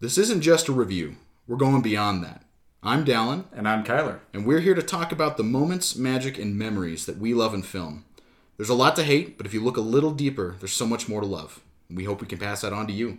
This isn't just a review, we're going beyond that. I'm Dallin, And I'm Kyler. and we're here to talk about the moments, magic, and memories that we love in film. There's a lot to hate, but if you look a little deeper, there's so much more to love. We hope we can pass that on to you.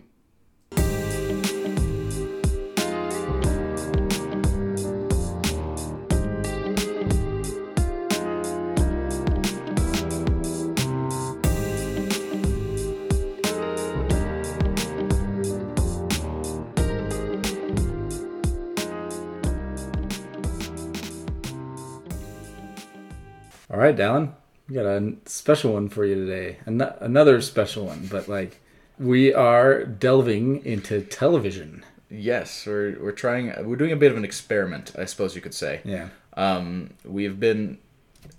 Right, Dallin. We got a special one for you today. An- another special one, but like we are delving into television. Yes, we're we're trying. We're doing a bit of an experiment, I suppose you could say. Yeah. Um, we've been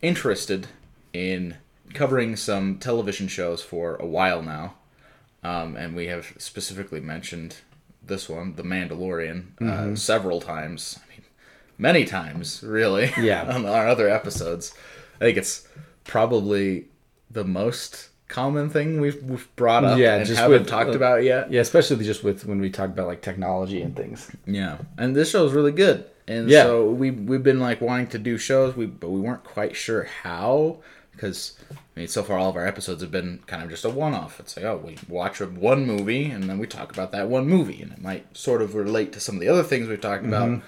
interested in covering some television shows for a while now, um, and we have specifically mentioned this one, The Mandalorian, uh, several times. I mean, many times, really. Yeah. on our other episodes, I think it's probably the most common thing we've, we've brought up Yeah, and just haven't with, talked uh, about yet. Yeah, especially just with when we talk about like technology and things. Yeah, and this show is really good. And Yeah. so we we've been like wanting to do shows, we but we weren't quite sure how because I mean so far all of our episodes have been kind of just a one-off. It's like oh we watch one movie and then we talk about that one movie and it might sort of relate to some of the other things we've talked about,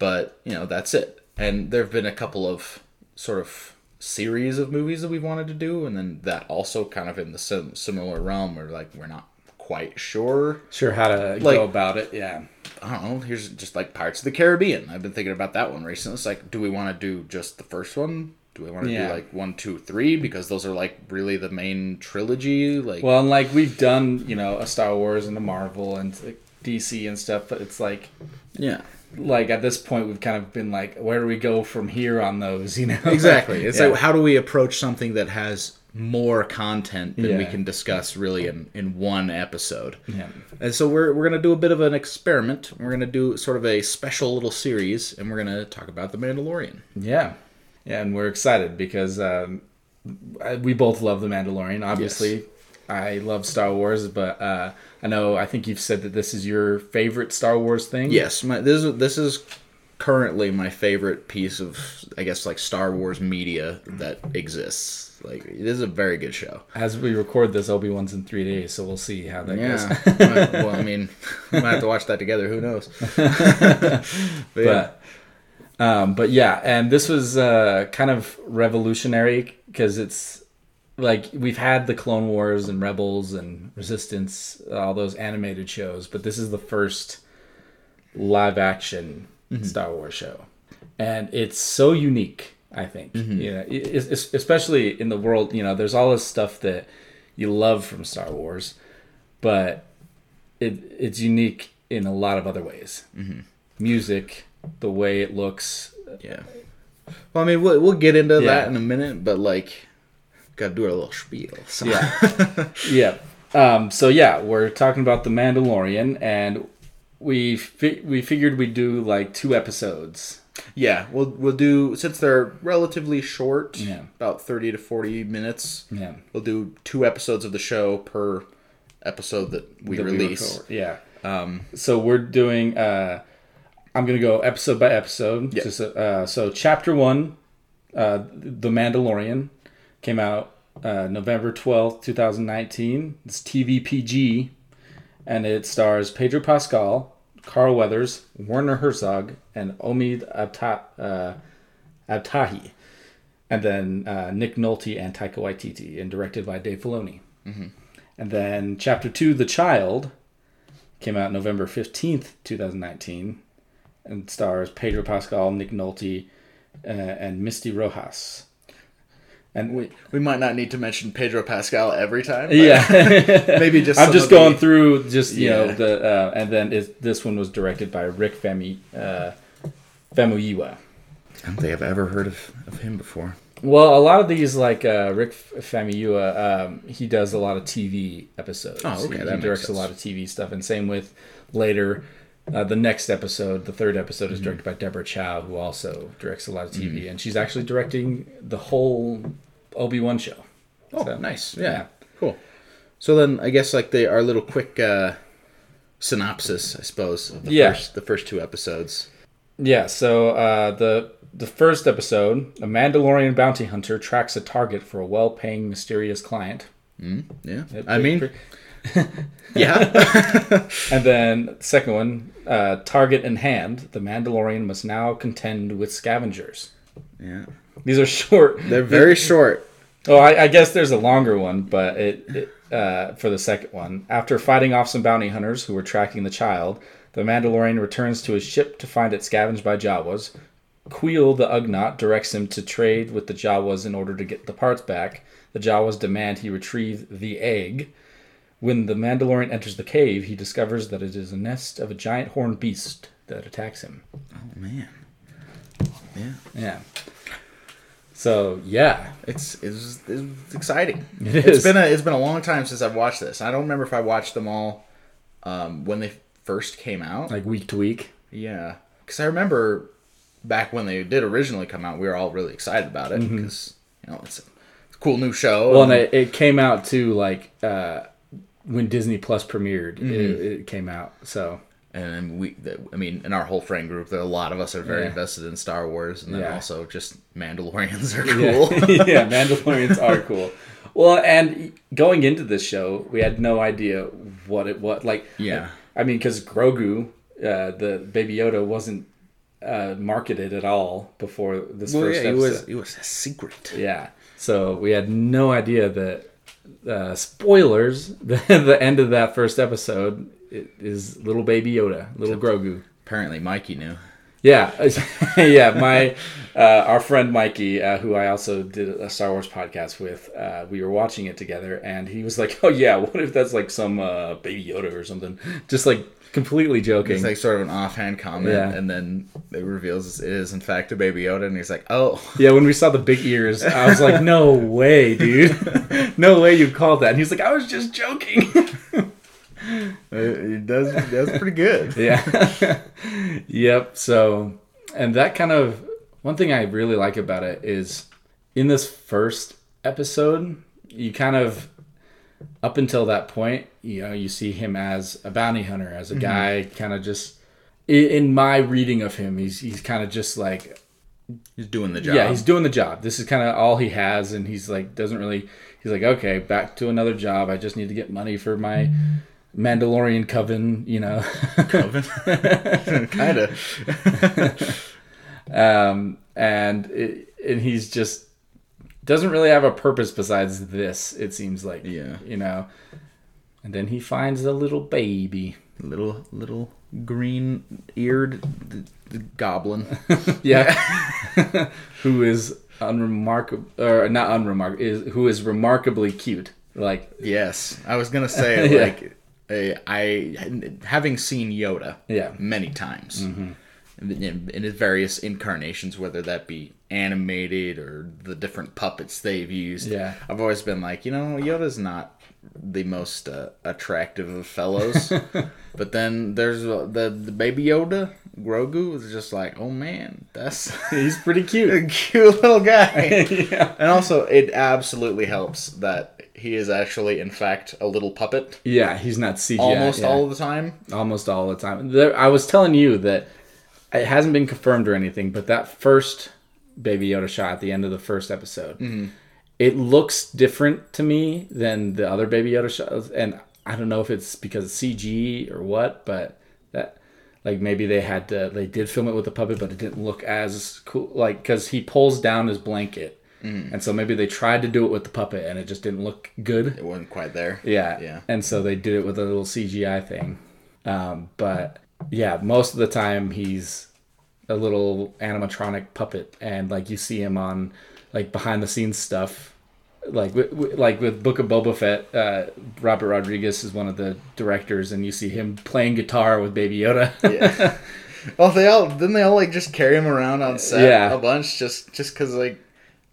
but you know that's it. And there've been a couple of sort of series of movies that we've wanted to do, and then that also kind of in the sim- similar realm where like we're not quite sure Sure, how to Like- go about it. Yeah. I don't know. Here's just like Pirates of the Caribbean. I've been thinking about that one recently. It's like, do we want to do just the first one? Do we want to Yeah. do like one, two, three? Because those are like really the main trilogy. Like, Well, and like we've done, you know, a Star Wars and a Marvel and like, DC and stuff, but it's like yeah, like at this point we've kind of been like where do we go from here on those, you know? exactly. It's Yeah. like, how do we approach something that has more content than we can discuss really in, in one episode? Yeah. And so we're, we're going to do a bit of an experiment. We're going to do sort of a special little series, and we're going to talk about The Mandalorian. Yeah, yeah, and we're excited because um, we both love the Mandalorian. Obviously, I love Star Wars, but uh, I know I think you've said that this is your favorite Star Wars thing. Yes, my, this is this is currently my favorite piece of I guess like Star Wars media that exists. Like it is a very good show. As we record this, Obi Wan's in three days, so we'll see how that Yeah. goes. well, I mean, we might have to watch that together. Who knows? but, yeah. But um, but yeah, and this was uh, kind of revolutionary because it's like we've had the Clone Wars and Rebels and Resistance, all those animated shows, but this is the first live action mm-hmm. Star Wars show, and it's so unique. I think mm-hmm. you know, it- especially in the world. You know, there's all this stuff that you love from Star Wars, but it it's unique in a lot of other ways. Mm-hmm. Music, the way it looks. yeah. Well, I mean, we'll, we'll get into Yeah. that in a minute, but like, got to do our little spiel. So. Yeah, yeah. Um, so yeah, we're talking about the Mandalorian, and we fi- we figured we'd do like two episodes. Yeah, we'll we'll do since they're relatively short, Yeah. about thirty to forty minutes. Yeah, We'll do two episodes of the show per episode that we that release. record. Yeah. um, So we're doing. Uh, I'm gonna go episode by episode. Yeah. Just, uh, so chapter one, uh, the Mandalorian, came out uh, November twelfth, two thousand nineteen. It's TVPG, and it stars Pedro Pascal, Carl Weathers, Werner Herzog, and Omid Abta- uh, Abtahi, and then uh, Nick Nolte and Taika Waititi, and directed by Dave Filoni. And then chapter two, The Child, came out November 15th, 2019, and stars Pedro Pascal, Nick Nolte, uh, and Misty Rojas. And we we might not need to mention Pedro Pascal every time. yeah, maybe just. I'm just of the- going through just you know the uh, and then it, this one was directed by Rick Femi uh, Famuyiwa. I don't think I've ever heard of, of him before. Well, a lot of these, like uh, Rick Famuyiwa, um, he does a lot of TV episodes. Oh, okay, He, that he makes directs a lot of TV stuff, and same with later. Uh, the next episode, the third episode, Mm-hmm. is directed by Deborah Chow, who also directs a lot of TV, and she's actually directing the whole Obi Wan show. Oh, So, nice. yeah. Yeah. Cool. So then I guess like the our little quick uh, synopsis, I suppose, of the Yeah. first the first two episodes. Yeah, so uh, the the first episode, a Mandalorian bounty hunter tracks a target for a well-paying mysterious client. Yeah, It- I mean, yeah, And then second one, uh, target in hand, the Mandalorian must now contend with scavengers. yeah. These are short. They're very short. Oh, I, I guess there's a longer one, but it, it uh, for the second one. After fighting off some bounty hunters who were tracking the child, the Mandalorian returns to his ship to find it scavenged by Jawas. Kuiil the Ugnaught directs him to trade with the Jawas in order to get the parts back. The Jawas demand he retrieve the egg. When the Mandalorian enters the cave, he discovers that it is a nest of a giant horned beast that attacks him. Oh man, yeah, Yeah. So yeah, it's it's, it's exciting. It It's is. been a it's been a long time since I've watched this. I don't remember if I watched them all um, when they first came out. like week to week. Yeah, because I remember back when they did originally come out, we were all really excited about it because you know it's a, cool new show. Well, and- and it, it came out too, like uh, when Disney Plus premiered, it, it came out. So and we, I mean, in our whole friend group, there a lot of us are very Yeah. invested in Star Wars, and then Yeah. also just Mandalorians are cool. yeah, Mandalorians are cool. Well, and going into this show, we had no idea what it was like. Yeah. I mean, because Grogu, uh, the Baby Yoda, wasn't uh, marketed at all before this well, first yeah, it episode. was it was a secret. Yeah. So we had no idea that uh, spoilers. The, the end of that first episode is little baby Yoda, little Grogu. Apparently, Mikey knew. Yeah, yeah. My uh, our friend Mikey, uh, who I also did a Star Wars podcast with, uh, we were watching it together, and he was like, "Oh yeah, what if that's like some uh, baby Yoda or something?" Just like completely joking. It's like sort of an offhand comment, Yeah. and then it reveals it is in fact a Baby Yoda, and he's like, "Oh, Yeah, when we saw the big ears, I was like, "No way, dude! no way you called that." And he's like, "I was just joking." it does that's pretty good." yeah. yep. So, and that kind of one thing I really like about it is in this first episode, you kind of up until that point, you know, you see him as a bounty hunter, as a mm-hmm. guy, kind of just. In my reading of him, he's he's kind of just like He's doing the job. yeah, he's doing the job. This is kind of all he has, and he's like doesn't really. He's like, okay, back to another job. I just need to get money for my Mandalorian coven. You know, coven, kind of. um, and it, and he's just doesn't really have a purpose besides this. It seems like Yeah. you know. And then he finds the little baby. Little little green eared goblin. Yeah, who is unremarkable or not unremarkable is who is remarkably cute. Like yes, I was gonna say like I having seen Yoda Yeah. Mm-hmm. many times in, in, in his various incarnations, whether that be animated or the different puppets they've used. Yeah. I've always been like, you know, Yoda's not the most uh, attractive of fellows. but then there's uh, the the baby Yoda, Grogu, is just like, oh man, that's he's pretty cute. a cute little guy. yeah. And also, it absolutely helps that he is actually, in fact, a little puppet Yeah, he's not CGI. almost yeah. all the time. almost all the time. There, I was telling you that it hasn't been confirmed or anything, but that first Baby Yoda shot at the end of the first episode, Mm-hmm. it looks different to me than the other Baby Yoda shots, and I don't know if it's because it's CG or what, but that like maybe they had to they did film it with a puppet, but it didn't look as cool. Like because he pulls down his blanket. Mm. And so maybe they tried to do it with the puppet and it just didn't look good. It wasn't quite there. Yeah. Yeah. And so they did it with a little CGI thing. Um, but yeah, most of the time he's a little animatronic puppet, and like you see him on like behind the scenes stuff. Like with, like with Book of Boba Fett, uh, Robert Rodriguez is one of the directors, and you see him playing guitar with Baby Yoda. Yeah. well, they all didn't they all like just carry him around on set Yeah. a bunch just just because like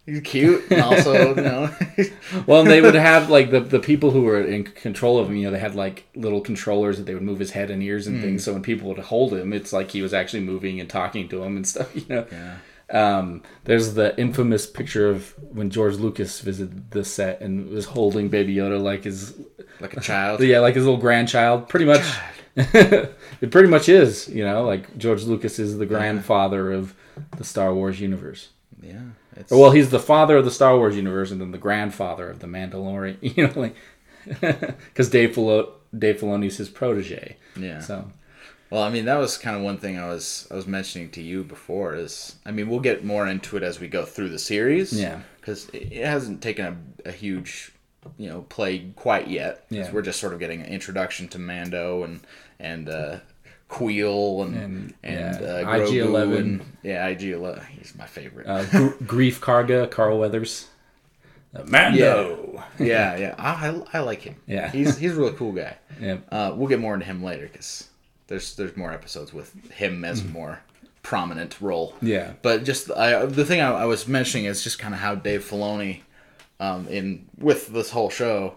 he's cute and also you know well, and they would have like the the people who were in control of him. You know, they had like little controllers that they would move his head and ears and Hmm. things. So when people would hold him, it's like he was actually moving and talking to him and stuff. You know. yeah. Um, there's the infamous picture of when George Lucas visited the set and was holding Baby Yoda like his like a child. yeah like his little grandchild. Pretty much, it pretty much is, you know, like George Lucas is the grandfather of the Star Wars universe. Yeah. It's, Well, he's the father of the Star Wars universe, and then the grandfather of the Mandalorian. You know, like because Dave Filo- Dave Filoni's his protege. yeah. So Well, I mean, that was kind of one thing I was I was mentioning to you before. Is I mean, we'll get more into it as we go through the series. Yeah. Because it it hasn't taken a, a huge, you know, play quite yet. Yeah. We're just sort of getting an introduction to Mando and and uh, Kuiil and And, and, yeah, uh, IG-11. and- yeah, IG Eleven. He's my favorite. uh, Gr- Greef Karga, Carl Weathers, uh, Mando. yeah, yeah. I, I, I like him. Yeah. He's he's a really cool guy. Yeah. Uh, we'll get more into him later because there's there's more episodes with him as a more prominent role. Yeah. But just I, the thing I, I was mentioning is just kind of how Dave Filoni, um, in with this whole show,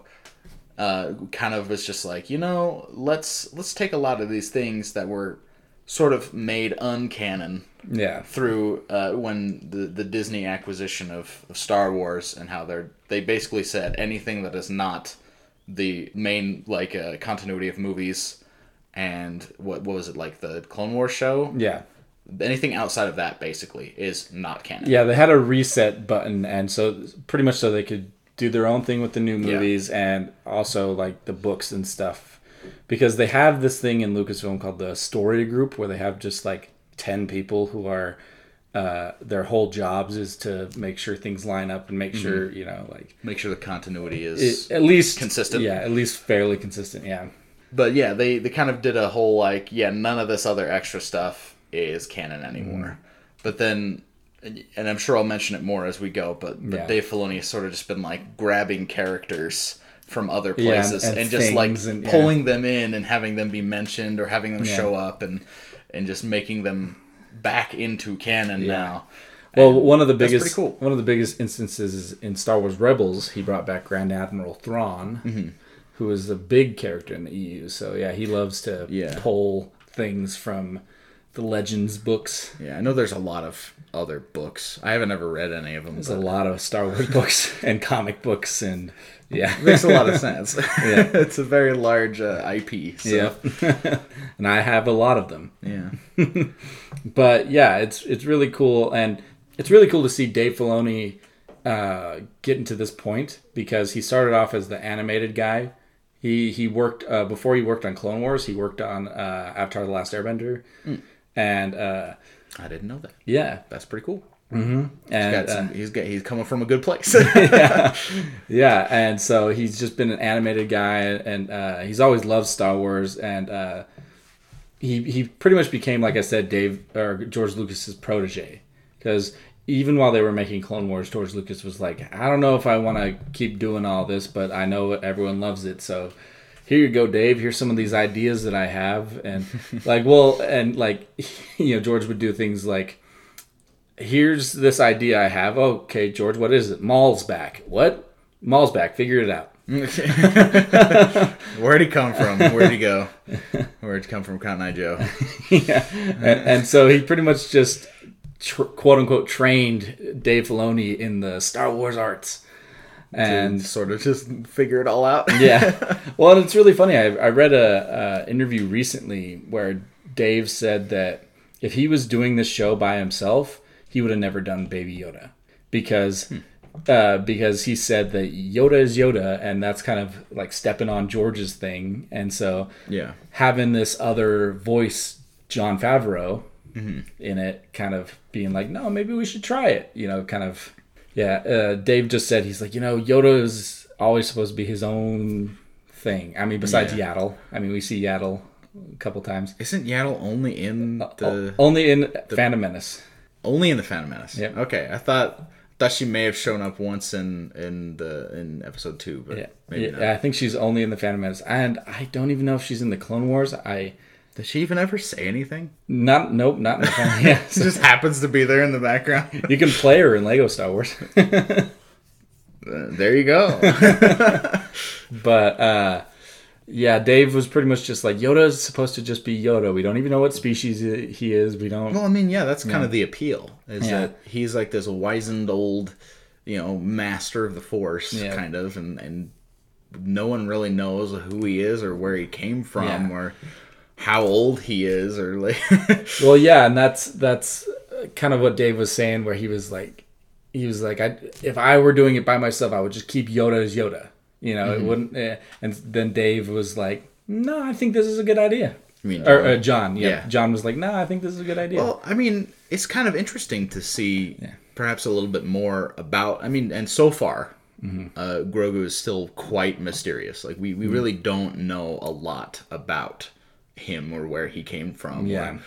uh, kind of was just like you know let's let's take a lot of these things that were sort of made uncanon Yeah. through uh, when the the Disney acquisition of, of Star Wars and how they're they basically said anything that is not the main like uh, continuity of movies and what, what was it like the Clone Wars show Yeah. anything outside of that basically is not canon. Yeah, they had a reset button, and so pretty much so they could do their own thing with the new movies and also like the books and stuff, because they have this thing in Lucasfilm called the Story Group, where they have just like ten people who are. Uh, their whole jobs is to make sure things line up and make sure you know like Make sure the continuity is. it, at least consistent. Yeah, at least fairly consistent. Yeah, but yeah, they they kind of did a whole like yeah, none of this other extra stuff is canon anymore. But then, and I'm sure I'll mention it more as we go. But, but Yeah. Dave Filoni has sort of just been like grabbing characters from other Yeah, and- places and and, just like and- yeah. pulling them in and having them be mentioned or having them Yeah. show up and and just making them back into canon now. Well, one of the biggest cool. one of the biggest instances is in Star Wars Rebels. He brought back Grand Admiral Thrawn, Mm-hmm. who is a big character in the EU. So yeah, he loves to Yeah. pull things from the Legends books. Yeah, I know there's a lot of other books. I haven't ever read any of them. There's but a lot of Star Wars books and comic books, and yeah, it makes a lot of sense. Yeah. it's a very large uh, IP. So. yeah. and I have a lot of them. Yeah. but yeah, it's it's really cool, and it's really cool to see Dave Filoni uh, getting to this point because he started off as the animated guy. He he worked uh, before he worked on Clone Wars. He worked on uh, Avatar: The Last Airbender, and uh, I didn't know that. yeah, That's pretty cool. and Got uh, some, he's got, he's coming from a good place. yeah, and so he's just been an animated guy, and uh, he's always loved Star Wars, and uh, he he pretty much became, like I said, Dave or George Lucas's protege, because even while they were making Clone Wars, George Lucas was like, I don't know if I want to keep doing all this, but I know everyone loves it, so. Here you go, Dave. Here's some of these ideas that I have, and like, well, and like, you know, George would do things like, here's this idea I have. Okay, George, what is it? Maul's back. What? Maul's back. Figure it out. Where'd he come from? Where'd he go? Where'd he come from, Cotton Eye Joe? yeah. And, and so he pretty much just tr- quote unquote trained Dave Filoni in the Star Wars arts. And sort of just figure it all out. yeah, well, it's really funny. I, I read a, a interview recently where Dave said that if he was doing this show by himself, he would have never done Baby Yoda because uh, because he said that Yoda is Yoda, and that's kind of like stepping on George's thing, and so Yeah. having this other voice, Jon Favreau, in it, kind of being like, no, maybe we should try it. You know, kind of. Yeah, uh, Dave just said he's like, you know, Yoda is always supposed to be his own thing. I mean, besides Yeah. Yaddle. I mean, we see Yaddle a couple times. Isn't Yaddle only in the O- only in the, Phantom Menace. only in the Phantom Menace? Yep. Okay, I thought thought she may have shown up once in in the in episode two, but Yeah, yeah. I think she's only in the Phantom Menace, and I don't even know if she's in the Clone Wars. I Does she even ever say anything? not nope, not in the Phantom. yeah, She just happens to be there in the background. you can play her in Lego Star Wars. Uh, there you go. But uh, yeah, Dave was pretty much just like Yoda is supposed to just be Yoda. We don't even know what species he is. We don't. well, I mean, yeah, that's kind of the appeal. Is Yeah. that he's like this wizened old, you know, master of the Force, Yeah. kind of, and and no one really knows who he is or where he came from or how old he is or like Well, yeah, and that's that's kind of what Dave was saying, where he was like, he was like, I if I were doing it by myself, I would just keep Yoda as Yoda. You know, Mm-hmm. it wouldn't. eh. And then Dave was like, No, I think this is a good idea. You mean or Jon? uh, Jon? Yeah. Yeah. Jon was like, No, I think this is a good idea. Well, I mean, it's kind of interesting to see perhaps a little bit more about. I mean, and so far, uh, Grogu is still quite mysterious. Like we, we really don't know a lot about him or where he came from. Yeah. Or,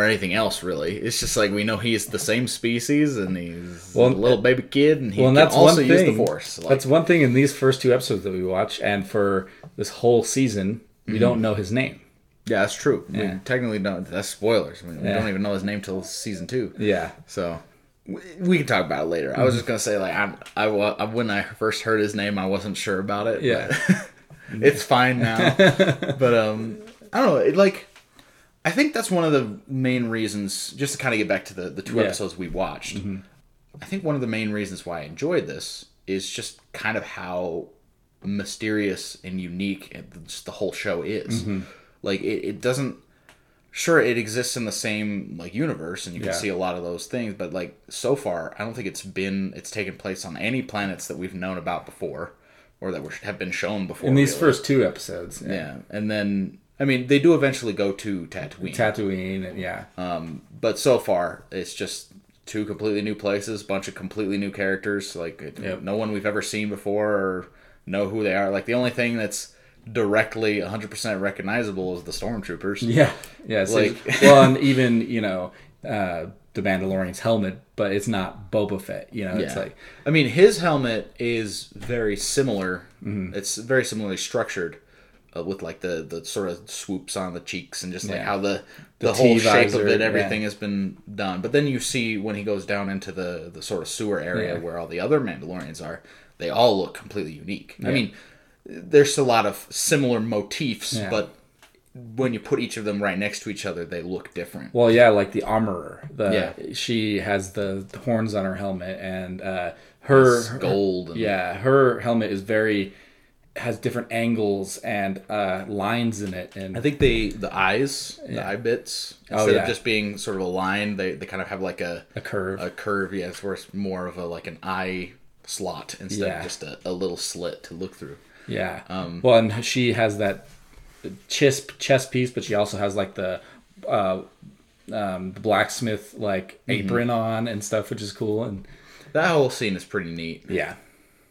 or anything else really. It's just like we know he's the same species and he's Well, a little baby kid and he well, and can that's also one use thing. the force. Like, that's one thing in these first two episodes that we watch, and for this whole season, we Mm-hmm. don't know his name. yeah, that's true. Yeah. We technically don't. That's spoilers. I mean, we don't even know his name till season two. Yeah. So we, we can talk about it later. I was just gonna say like I, I, I when I first heard his name, I wasn't sure about it. Yeah. but it's fine now. but um, I don't know. It, like I think that's one of the main reasons. Just to kind of get back to the the two Yeah. Mm-hmm. episodes we watched. I think one of the main reasons why I enjoyed this is just kind of how mysterious and unique and just the whole show is. Mm-hmm. Like it, it doesn't sure it exists in the same like universe and you can Yeah. see a lot of those things but like so far i don't think it's been it's taken place on any planets that we've known about before or that were, have been shown before In these really. first two episodes. yeah and then i mean they do eventually go to tatooine Tatooine, and yeah. um, but so far it's just two completely new places bunch of completely new characters like Yep. no one we've ever seen before or know who they are like the only thing that's directly 100% recognizable is the stormtroopers Yeah, yeah. Like- well, and even you know uh, the Mandalorian's helmet, but it's not Boba Fett. You know, it's like I mean, his helmet is very similar. Mm-hmm. It's very similarly structured, uh, with like the the sort of swoops on the cheeks and just like Yeah. how the the, The whole shape of it, yeah. everything has been done. But then you see when he goes down into the the sort of sewer area Yeah. where all the other Mandalorians are, they all look completely unique. I mean, there's a lot of similar motifs, Yeah. but when you put each of them right next to each other, they look different. well, yeah, like the armorer. The Yeah. she has the, the horns on her helmet, and uh, her It's gold. And, yeah, her helmet is very has different angles and uh, lines in it, and I think they the eyes, the eye bits, Oh, instead yeah. of just being sort of a line, they, they kind of have like a a curve. a curve. Yeah, it's where it's more of a like an eye slot instead Yeah. of just a, a little slit to look through. Yeah. Um, well, and she has that chest chest piece, but she also has like the uh, um, the blacksmith like Mm-hmm. apron on and stuff, which is cool. And That whole scene is pretty neat. yeah.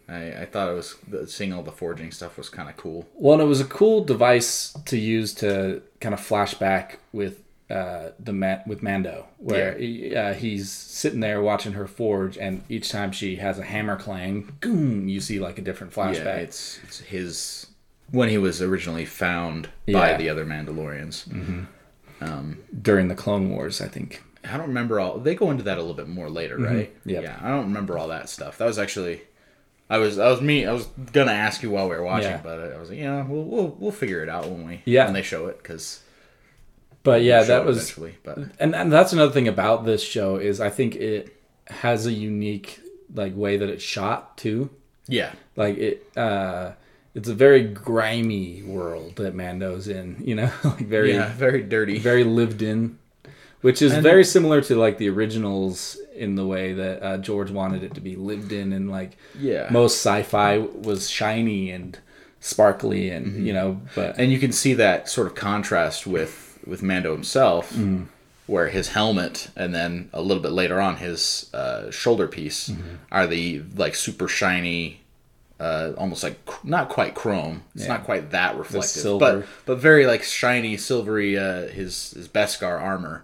I, I thought it was the, seeing all the forging stuff was kind of cool. Well, and it was a cool device to use to kind of flashback with uh, the Ma- with Mando, where he, uh, he's sitting there watching her forge, and each time she has a hammer clang, boom, you see like a different flashback. Yeah, it's it's his when he was originally found by the other Mandalorians. during the Clone Wars, I think. I don't remember all. They go into that a little bit more later, right? Mm-hmm. Yep. Yeah, I don't remember all that stuff. That was actually, I was, I was me. I was gonna ask you while we were watching, Yeah. but I was like, yeah, we'll we'll, we'll figure it out when we Yeah. when they show it because But yeah, that was. But and, and that's another thing about this show is I think it has a unique like way that it's shot too. yeah, Like it uh it's a very grimy world that Mando's in, you know, like very yeah, very dirty. very lived in, which is very similar to like the originals in the way that uh, George wanted it to be lived in and like Yeah. most sci-fi was shiny and sparkly and Mm-hmm. you know, but and you can see that sort of contrast with with Mando himself, Mm. where his helmet and then a little bit later on his uh, shoulder piece Mm-hmm. are the like super shiny, uh, almost like cr- not quite chrome. It's Yeah. not quite that reflective, but but very like shiny, silvery. Uh, his his Beskar armor,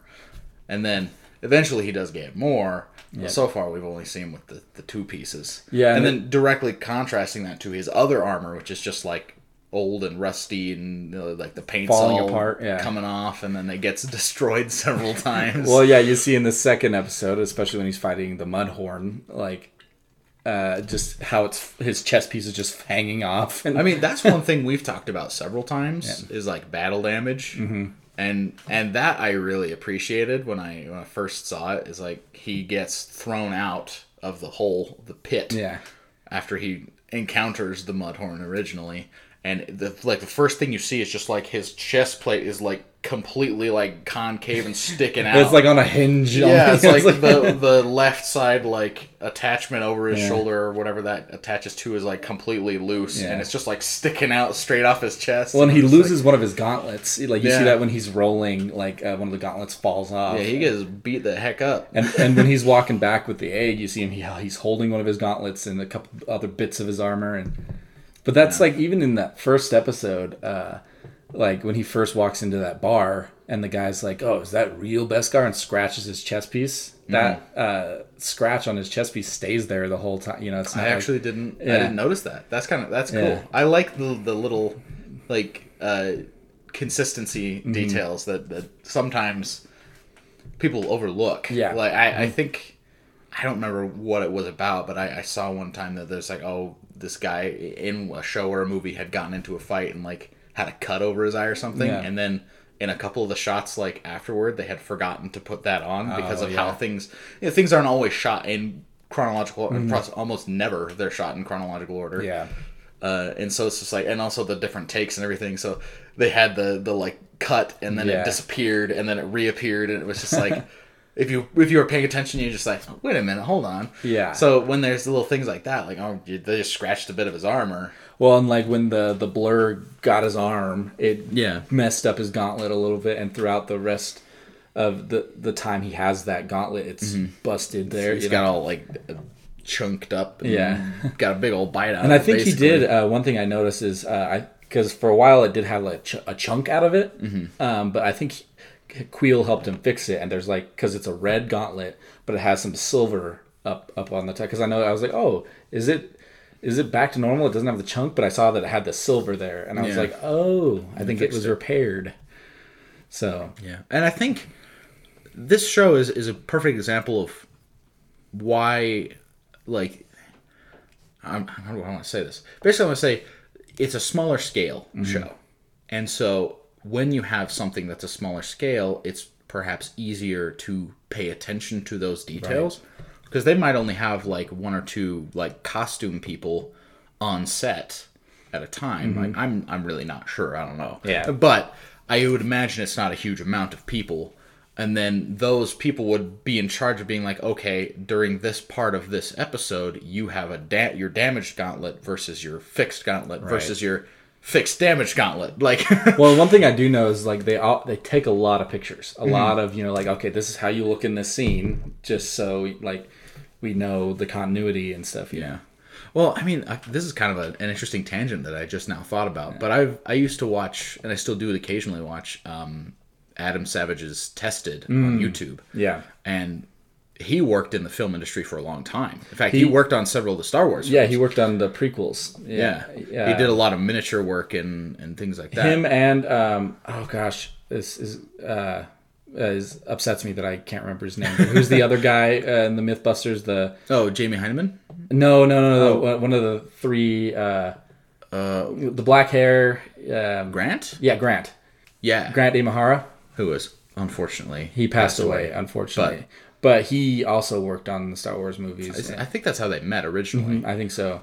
and then eventually he does get more. But so far, we've only seen with the, the two pieces. Yeah, and and then directly contrasting that to his other armor, which is just like old and rusty and you know, like the paint's Falling all apart, yeah. coming off, and then it gets destroyed several times. Well, yeah, you see in the second episode, especially when he's fighting the Mudhorn, like uh, just how it's his chest piece is just hanging off. And I mean, that's one thing we've talked about several times is like battle damage, Mm-hmm. And and that I really appreciated when I when I first saw it. Is like he gets thrown out of the hole, the pit, yeah, after he encounters the Mudhorn originally, and the like the first thing you see is just like his chest plate is like completely like concave and sticking out. It's like on a hinge. yeah, it's like the the left side like attachment over his Yeah. shoulder or whatever that attaches to is like completely loose, Yeah. and it's just like sticking out straight off his chest. Well, and he It's like- loses one of his gauntlets. Like you Yeah. see that when he's rolling, like uh, one of the gauntlets falls off. yeah, he gets beat the heck up. and and when he's walking back with the egg, you see him. He, he's holding one of his gauntlets and a couple other bits of his armor. And but that's like even in that first episode, uh, like when he first walks into that bar and the guy's like, "Oh, is that real Beskar?" and scratches his chest piece. That uh, scratch on his chest piece stays there the whole time. You know, it's not I like- actually didn't. I didn't notice that. That's kind of that's cool. Yeah. I like the the little like uh, consistency Mm-hmm. details that that sometimes people overlook. Yeah. Mm-hmm. like I, I think I don't remember what it was about, but I, I saw one time that there's like oh this guy in a show or a movie had gotten into a fight and like had a cut over his eye or something, Yeah. and then. In a couple of the shots, like afterward, they had forgotten to put that on because Oh, of how things you know, things aren't always shot in chronological Mm-hmm. pros- almost never they're shot in chronological order yeah. uh, and so it's just like and also the different takes and everything so they had the the like cut and then Yeah. it disappeared and then it reappeared and it was just like if you if you were paying attention you're just like wait a minute hold on Yeah. so when there's little things like that like oh they just scratched a bit of his armor Well, and like when the the blurrg got his arm, it Yeah. messed up his gauntlet a little bit, and throughout the rest of the the time he has that gauntlet, it's busted there. he's got know? all like chunked up and Yeah. got a big old bite out and I think he did. Uh, one thing I noticed is uh, I because for a while it did have like ch- a chunk out of it, Mm-hmm. um, but I think he- Kuiil helped him fix it. And there's like because it's a red gauntlet, but it has some silver up up on the top. Because I know I was like, oh, is it? Is it back to normal? It doesn't have the chunk, but I saw that it had the silver there, and I was Yeah. like, "Oh, I think it was it. repaired." So Yeah, and I think this show is is a perfect example of why, like, I'm, how do I want to say this? Basically, I want to say it's a smaller scale mm-hmm. show, and so when you have something that's a smaller scale, it's perhaps easier to pay attention to those details because they might only have like one or two like costume people on set at a time. Mm-hmm. Like I'm I'm really not sure. I don't know. Yeah. But I would imagine it's not a huge amount of people. And then those people would be in charge of being like, okay, during this part of this episode, you have a da- your damaged gauntlet versus your fixed gauntlet versus your fixed damage gauntlet. Like, well, one thing I do know is like they all, they take a lot of pictures, a lot of you know like okay, this is how you look in this scene, just so like we know the continuity and stuff. know? Yeah. Well, I mean, I, this is kind of a, an interesting tangent that I just now thought about. But I've I used to watch, and I still do occasionally. Watch um, Adam Savage's Tested on YouTube. yeah, and he worked in the film industry for a long time. In fact, he, worked on several of the Star Wars. yeah. films. He worked on the prequels. yeah. yeah. He did a lot of miniature work and and things like that. him and um oh gosh, this is uh. uh, Is upsets me that I can't remember his name. Who's the other guy uh, in the MythBusters? The oh, Jamie Hyneman. no, no, no, no. the- One of the three. Uh, the black hair. Um, Grant. yeah, Grant. Yeah, Grant Imahara. who was unfortunately He passed, away, unfortunately. But, he also worked on the Star Wars movies. I think that's how they met originally. I think so.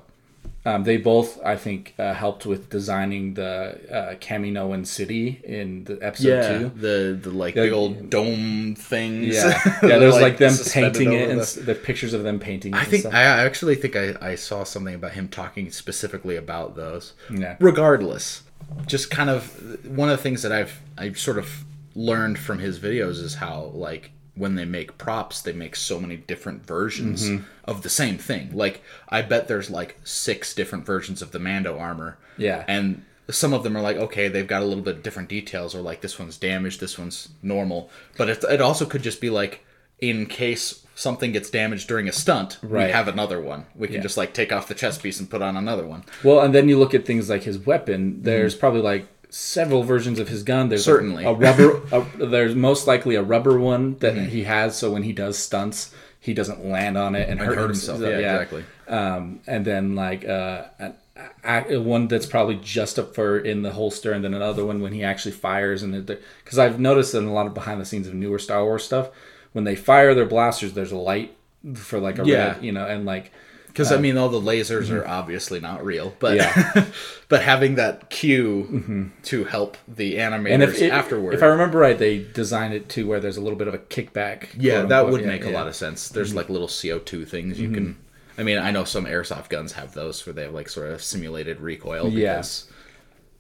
Um, they both, I think, uh, helped with designing the uh, Kaminoan city in the episode two. the the like big old dome things. Yeah, yeah. There's like, them painting it and the- the pictures of them painting. It I and think stuff. I actually think I, I saw something about him talking specifically about those. Yeah. Regardless, just kind of one of the things that I've I've sort of learned from his videos is how like when they make props, they make so many different versions Mm-hmm. of the same thing. Like I bet there's like six different versions of the Mando armor. Yeah. And some of them are like, okay, they've got a little bit different details, or like this one's damaged, this one's normal. But it, it also could just be like, in case something gets damaged during a stunt, we Right. have another one. We can Yeah. just like take off the chest piece and put on another one. Well, and then you look at things like his weapon. There's probably like several versions of his gun. There's Certainly. a, a rubber. a, there's most likely a rubber one that he has, so when he does stunts, he doesn't land on it and, hurt, hurt himself. himself. Yeah, exactly. Um, and then like uh, one that's probably just up for in the holster, and then another one when he actually fires. And because I've noticed in a lot of behind the scenes of newer Star Wars stuff, when they fire their blasters, there's a light for like a Yeah. red, you know, and like Because I mean, all the lasers are obviously not real, but Mm-hmm. Yeah. but having that cue to help the animators And if it, afterward, if I remember right, they designed it to where there's a little bit of a kickback. yeah, that unquote. would Yeah, make a yeah. Mm-hmm. lot of sense. There's like little CO two things you can. I mean, I know some airsoft guns have those where they have like sort of simulated recoil Yeah. because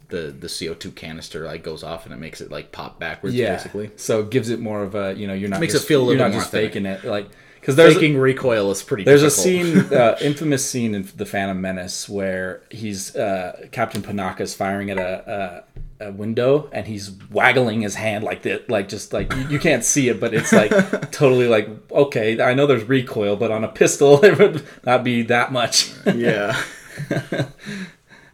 the the CO two canister like goes off and it makes it like pop backwards Yeah, basically. so it gives it more of a you know you're not Makes just, it feel a you're little not more just faking it like because there's Faking recoil is pretty. There's a scene, uh, infamous scene in the Phantom Menace where he's uh, Captain Panaka's firing at a, a, a window and he's waggling his hand like that, like just like you, you can't see it, but it's like totally like okay, I know there's recoil, but on a pistol it would not be that much, yeah.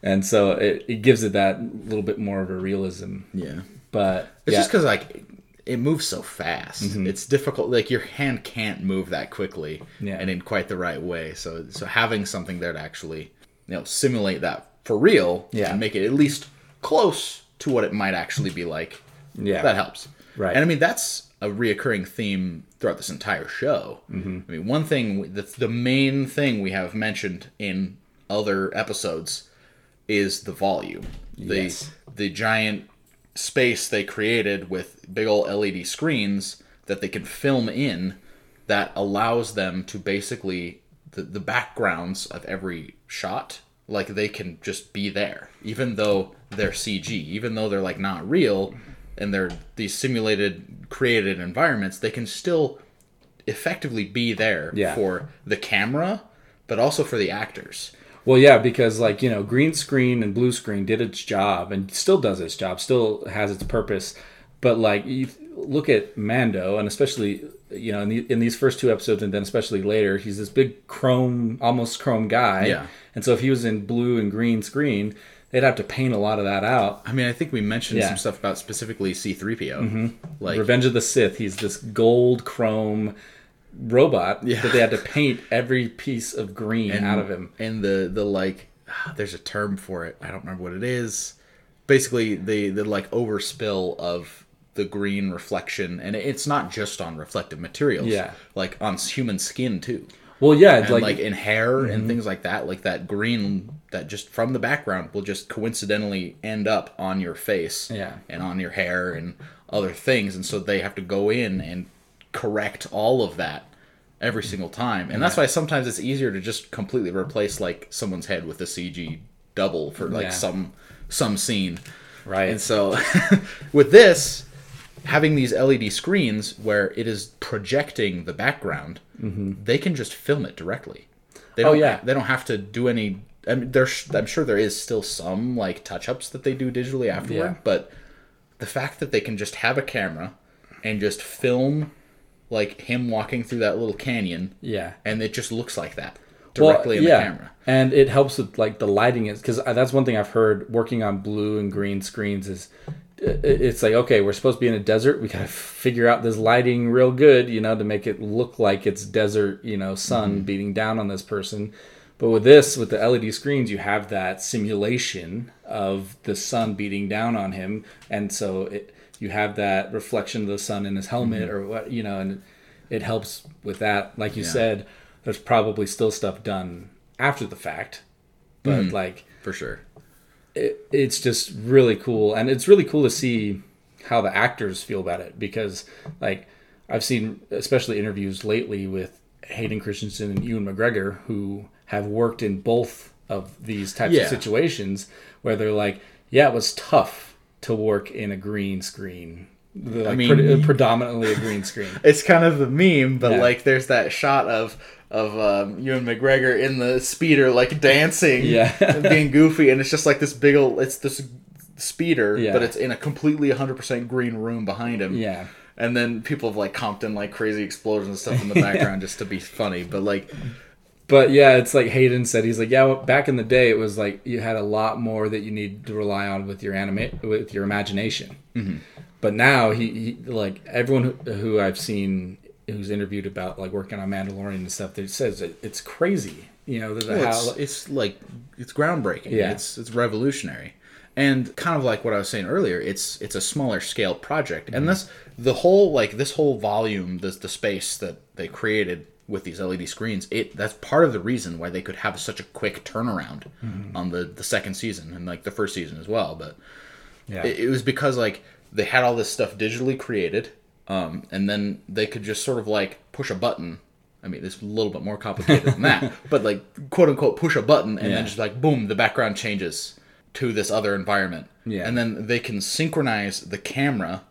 and so it, it gives it that little bit more of a realism. Yeah. But It's yeah, just because like it moves so fast. It's difficult. Like your hand can't move that quickly Yeah. and in quite the right way. So so having something there to actually you know simulate that for real Yeah. and make it at least close to what it might actually be like. Yeah. that helps. Right. And I mean that's a reoccurring theme throughout this entire show. Mm-hmm. I mean, one thing that's the main thing we have mentioned in other episodes is the volume. The Yes. the giant space they created with big old LED screens that they can film in that allows them to basically the, the backgrounds of every shot like they can just be there even though they're CG even though they're like not real and they're these simulated created environments they can still effectively be there Yeah. for the camera but also for the actors Well, yeah, because like you know, green screen and blue screen did its job and still does its job, still has its purpose. But like you look at Mando, and especially you know in, the, in these first two episodes, and then especially later, he's this big chrome, almost chrome guy. Yeah. And so if he was in blue and green screen, they'd have to paint a lot of that out. I mean I think we mentioned Yeah. some stuff about specifically C3PO mm-hmm. like Revenge of the Sith, he's this gold chrome robot Yeah. that they had to paint every piece of green out of him. and the the like there's a term for it i don't remember what it is basically the the like overspill of the green reflection and it's not just on reflective materials Yeah. like on human skin too Well, yeah, and like, like, in hair Mm-hmm. and things like that like that green that just from the background will just coincidentally end up on your face Yeah. and on your hair and other things and so they have to go in and correct all of that every single time and that's why sometimes it's easier to just completely replace like someone's head with a cg double for like Yeah. some some scene right. and so with this, having these LED screens where it is projecting the background, they can just film it directly. They Mm-hmm. Oh, don't, yeah. They don't have to do any. I mean, there's. I'm sure there is still some like touch ups that they do digitally afterward, Yeah. but the fact that they can just have a camera and just film like him walking through that little canyon, yeah. and it just looks like that directly in the camera. And it helps with like the lighting is because that's one thing I've heard working on blue and green screens is it's like okay we're supposed to be in a desert we gotta figure out this lighting real good you know to make it look like it's desert you know sun Mm-hmm. beating down on this person but with this with the led screens you have that simulation of the sun beating down on him and so it you have that reflection of the sun in his helmet or what you know and it helps with that like you Mm-hmm. Yeah. said there's probably still stuff done after the fact but Mm-hmm. like For sure. it, it's just really cool and it's really cool to see how the actors feel about it because like i've seen especially interviews lately with hayden christensen and ewan mcgregor who have worked in both of these types Yeah. of situations where they're like yeah it was tough to work in a green screen like mean- pre- predominantly a green screen it's kind of a meme, but Yeah. like there's that shot of of um, Ewan McGregor in the speeder like dancing, Yeah. being goofy, and it's just like this big old it's this speeder, Yeah. but it's in a completely 100% green room behind him. yeah And then people have like Compton like crazy explosions and stuff in the background just to be funny, but like But yeah, it's like Hayden said. He's like, yeah, back in the day, it was like you had a lot more that you need to rely on with your anima- with your imagination. Mm-hmm. But now he, he like everyone who, who I've seen who's interviewed about like working on Mandalorian and stuff, that says it, it's crazy. You know, Well, how it's, it's like it's groundbreaking. Yeah. It's it's revolutionary. And kind of like what I was saying earlier, it's it's a smaller scale project. Mm-hmm. And this the whole like this whole volume, the the space that they created with these LED screens, it that's part of the reason why they could have such a quick turnaround on the the second season and like the first season as well. But Yeah. it, it was because like they had all this stuff digitally created, um, and then they could just sort of like push a button. I mean, it's a little bit more complicated than that, but like quote unquote push a button and Yeah. then just like boom, the background changes to this other environment. Yeah. And then they can synchronize the camera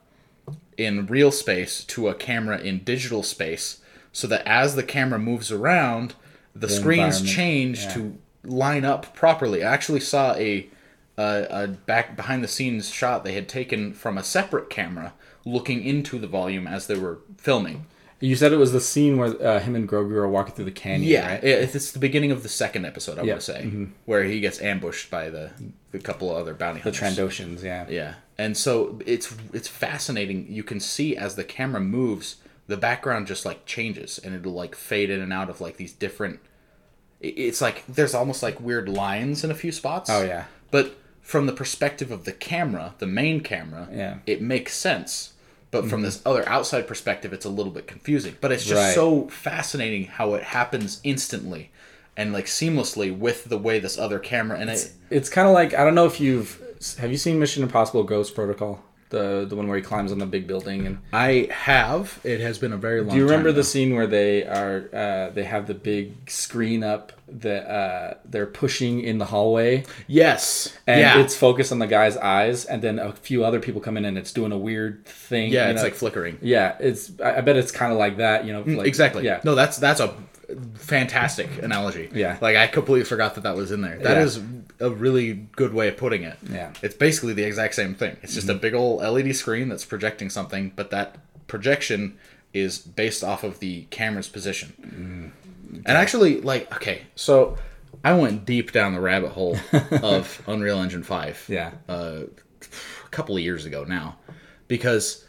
in real space to a camera in digital space so that as the camera moves around, the, screens change yeah. to line up properly. I actually saw a, a a back behind the scenes shot they had taken from a separate camera looking into the volume as they were filming. you said it was the scene where uh, him and Grogu are walking through the canyon, Yeah, right? it's the beginning of the second episode. I Yeah, want to say where he gets ambushed by the the couple of other bounty hunters. The. Trandoshans, yeah. Yeah, and so it's it's fascinating. You can see as the camera moves, the background just like changes, and it'll like fade in and out of like these different. It's like there's almost like weird lines in a few spots. Oh, yeah. But from the perspective of the camera, the main camera, Yeah. Mm-hmm. it makes sense. But from this other outside perspective, it's a little bit confusing. But it's just Right. so fascinating how it happens instantly and like seamlessly with the way this other camera and it. It's kind of like I don't know if you've have you seen Mission Impossible Ghost Protocol, the the one where he climbs on the big building and I have. It has been a very long. Do you remember the scene where they are uh, they have the big screen up that uh, they're pushing in the hallway Yes. and yeah. it's focused on the guy's eyes and then a few other people come in and it's doing a weird thing. yeah, it's know? like flickering. yeah, it's I I bet it's kind of like that, you know. Like, exactly. Yeah. No, that's that's a fantastic analogy. Yeah. Like I completely forgot that that was in there. That Yeah. is a really good way of putting it. Yeah. Mm-hmm. It's basically the exact same thing. It's just a big old LED screen that's projecting something, but that projection is based off of the camera's position. Mm-hmm. And actually, like, okay, so I went deep down the rabbit hole of Unreal Engine Five. Yeah. a couple of years ago now because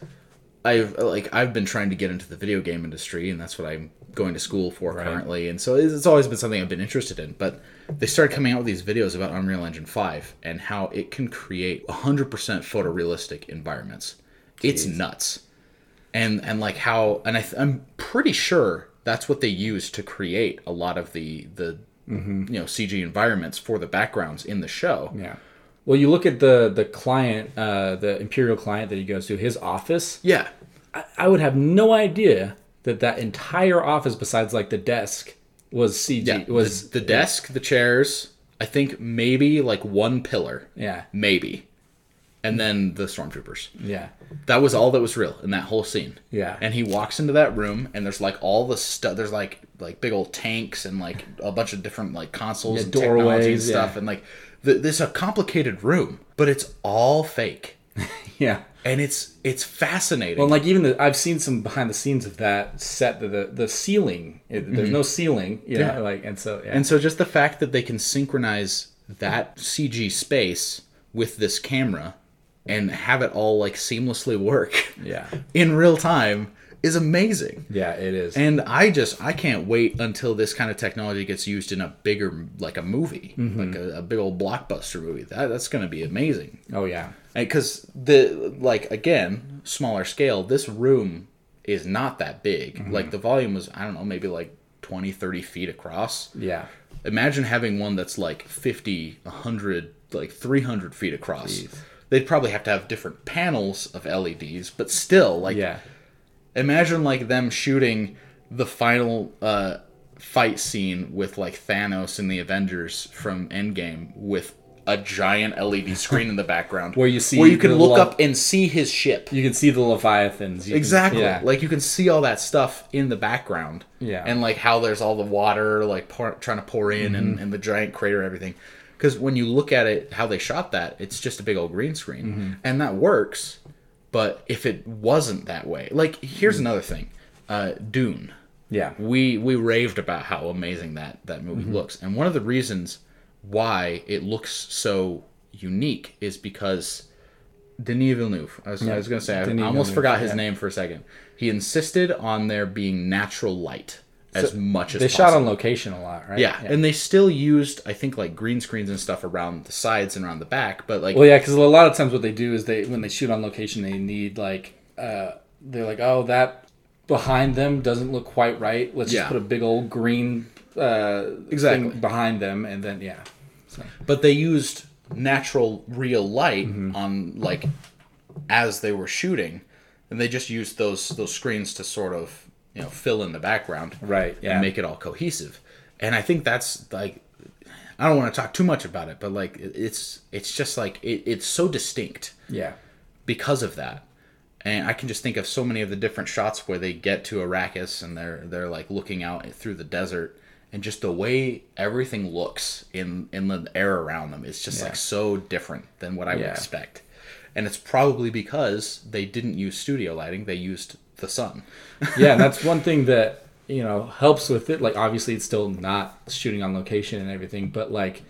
I've like I've been trying to get into the video game industry and that's what I'm going to school for currently and so it's, it's always been something I've been interested in but they started coming out with these videos about Unreal Engine 5 and how it can create 100% photorealistic environments. It's nuts. And and like how and I th- I'm pretty sure that's what they use to create a lot of the the you know CG environments for the backgrounds in the show. Yeah. Well, you look at the the client, uh, the Imperial client that he goes to, his office. yeah. I, I would have no idea that that entire office, besides like the desk, was CG. Yeah, was the, the desk, the chairs. I think maybe like one pillar, yeah, maybe, and then the stormtroopers. yeah, That was all that was real in that whole scene. Yeah. And he walks into that room, and there's like all the stuff. There's like like big old tanks and like a bunch of different like consoles Yeah, and doorways and stuff, yeah. and like th- this a complicated room, but it's all fake, yeah. And it's it's fascinating. Well, like even the, I've seen some behind the scenes of that set. The the, the ceiling, it, there's no ceiling, you know, Mm-hmm. Yeah. like and so yeah. And so just the fact that they can synchronize that CG space with this camera and have it all like seamlessly work yeah, in real time is amazing. yeah, it is. And I just I can't wait until this kind of technology gets used in a bigger like a movie, like a, a big old blockbuster movie. That that's going to be amazing. oh yeah, Because the like again, smaller scale, this room is not that big. Like the volume was I don't know, maybe like 20 30 feet across. Yeah, imagine having one that's like 50 100 like 300 feet across. They'd probably have to have different panels of leds but still like yeah, imagine like them shooting the final uh fight scene with like thanos and the avengers from endgame with a giant led screen in the background Where you see where you can look lo- up and see his ship you can see the leviathans. You can- Exactly. yeah, Like you can see all that stuff in the background. Yeah. And like how there's all the water like pour, trying to pour in Mm-hmm. and, and the giant crater and everything. Because when you look at it, how they shot that, it's just a big old green screen. Mm-hmm. And that works. But if it wasn't that way, like here's another thing uh, Dune. yeah, We we raved about how amazing that that movie Mm-hmm. looks, and one of the reasons why it looks so unique is because Denis Villeneuve. I was, I was going to say, I almost Villeneuve, forgot his yeah. name for a second. He insisted on there being natural light as much as They possible. shot on location a lot, right? Yeah. and they still used, I think, like green screens and stuff around the sides and around the back, but like Well, yeah, because a lot of times what they do is they when they shoot on location, they need like uh, they're like, oh, that behind them doesn't look quite right. Let's Yeah. just put a big old green uh, Exactly. thing behind them, and then yeah, so, but they used natural real light Mm-hmm. on like as they were shooting and they just used those those screens to sort of you know fill in the background Right, yeah. and make it all cohesive and i think that's like i don't want to talk too much about it but like it's it's just like it, it's so distinct yeah, because of that. And I can just think of so many of the different shots where they get to Arrakis and they're they're like looking out through the desert and just the way everything looks in in the air around them is just Yeah. like so different than what I would expect. And it's probably because they didn't use studio lighting, they used the sun. yeah. and that's one thing that you know helps with it. Like obviously, it's still not shooting on location and everything, but like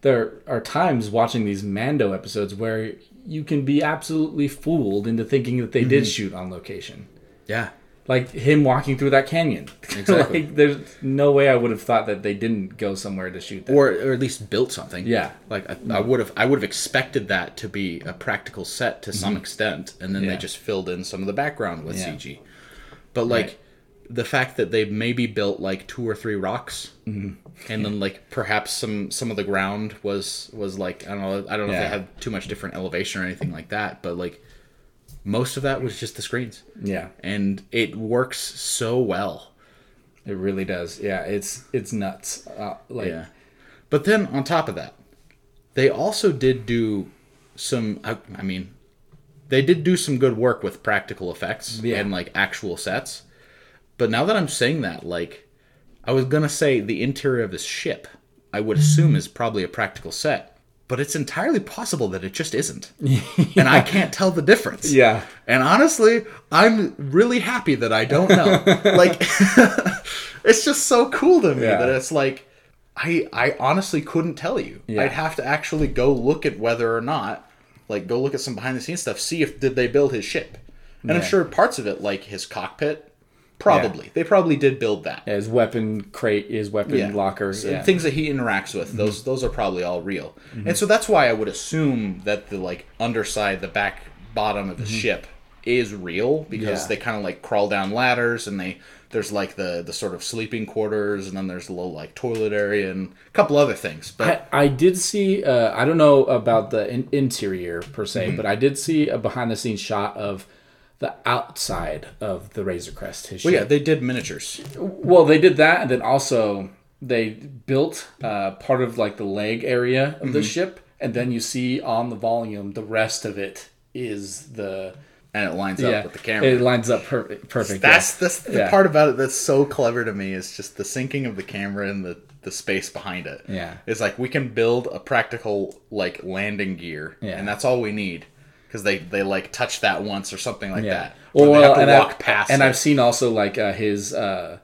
there are times watching these Mando episodes where you can be absolutely fooled into thinking that they Mm-hmm. did shoot on location. Yeah. Like him walking through that canyon. Exactly. like, there's no way I would have thought that they didn't go somewhere to shoot that. Or, or at least built something. Yeah. Like I, I would have I would have expected that to be a practical set to some extent, and then Mm-hmm. Yeah. they just filled in some of the background with Yeah. CG. But like Right. the fact that they maybe built like two or three rocks, Mm-hmm. and then like perhaps some some of the ground was was like I don't know I don't know if they had too much different elevation or anything like that, but like most of that was just the screens, yeah, and it works so well. it really does. Yeah, it's it's nuts. Uh, like Yeah. But then on top of that, they also did do some I, I mean they did do some good work with practical effects Yeah. and like actual sets. But now that I'm saying that, like I was going to say the interior of this ship, I would assume is probably a practical set, but it's entirely possible that it just isn't. And I can't tell the difference. Yeah. And honestly, I'm really happy that I don't know. like it's just so cool to me Yeah. that it's like I I honestly couldn't tell you. Yeah. I'd have to actually go look at whether or not like go look at some behind the scenes stuff, see if did they build his ship. And I'm sure parts of it like his cockpit probably. They probably did build that. his weapon crate, his weapon locker, So yeah. Mm-hmm. things that he interacts with those those are probably all real and so that's why i would assume that the like underside the back bottom of the ship is real because Mm-hmm. Yeah. they kind of like crawl down ladders and they there's like the the sort of sleeping quarters and then there's a little like toilet area and a couple other things but I, I did see. Uh, I don't know about the in- interior per se, Mm-hmm. but I did see a behind the scenes shot of the outside of the Razor Crest. His well, yeah they did miniatures Well, they did that, and then also they built uh, part of like the leg area of the ship, and then you see on the volume the rest of it is the and it lines yeah. up with the camera It lines up per- perfect. that's yeah. that's the Yeah. part about it that's so clever to me is just the syncing of the camera and the the space behind it Yeah. it's like we can build a practical like landing gear Yeah. and that's all we need because they they like touch that once or something like yeah. that Or Well, they have to and walk I've, past and it. I've seen also like uh, his uh,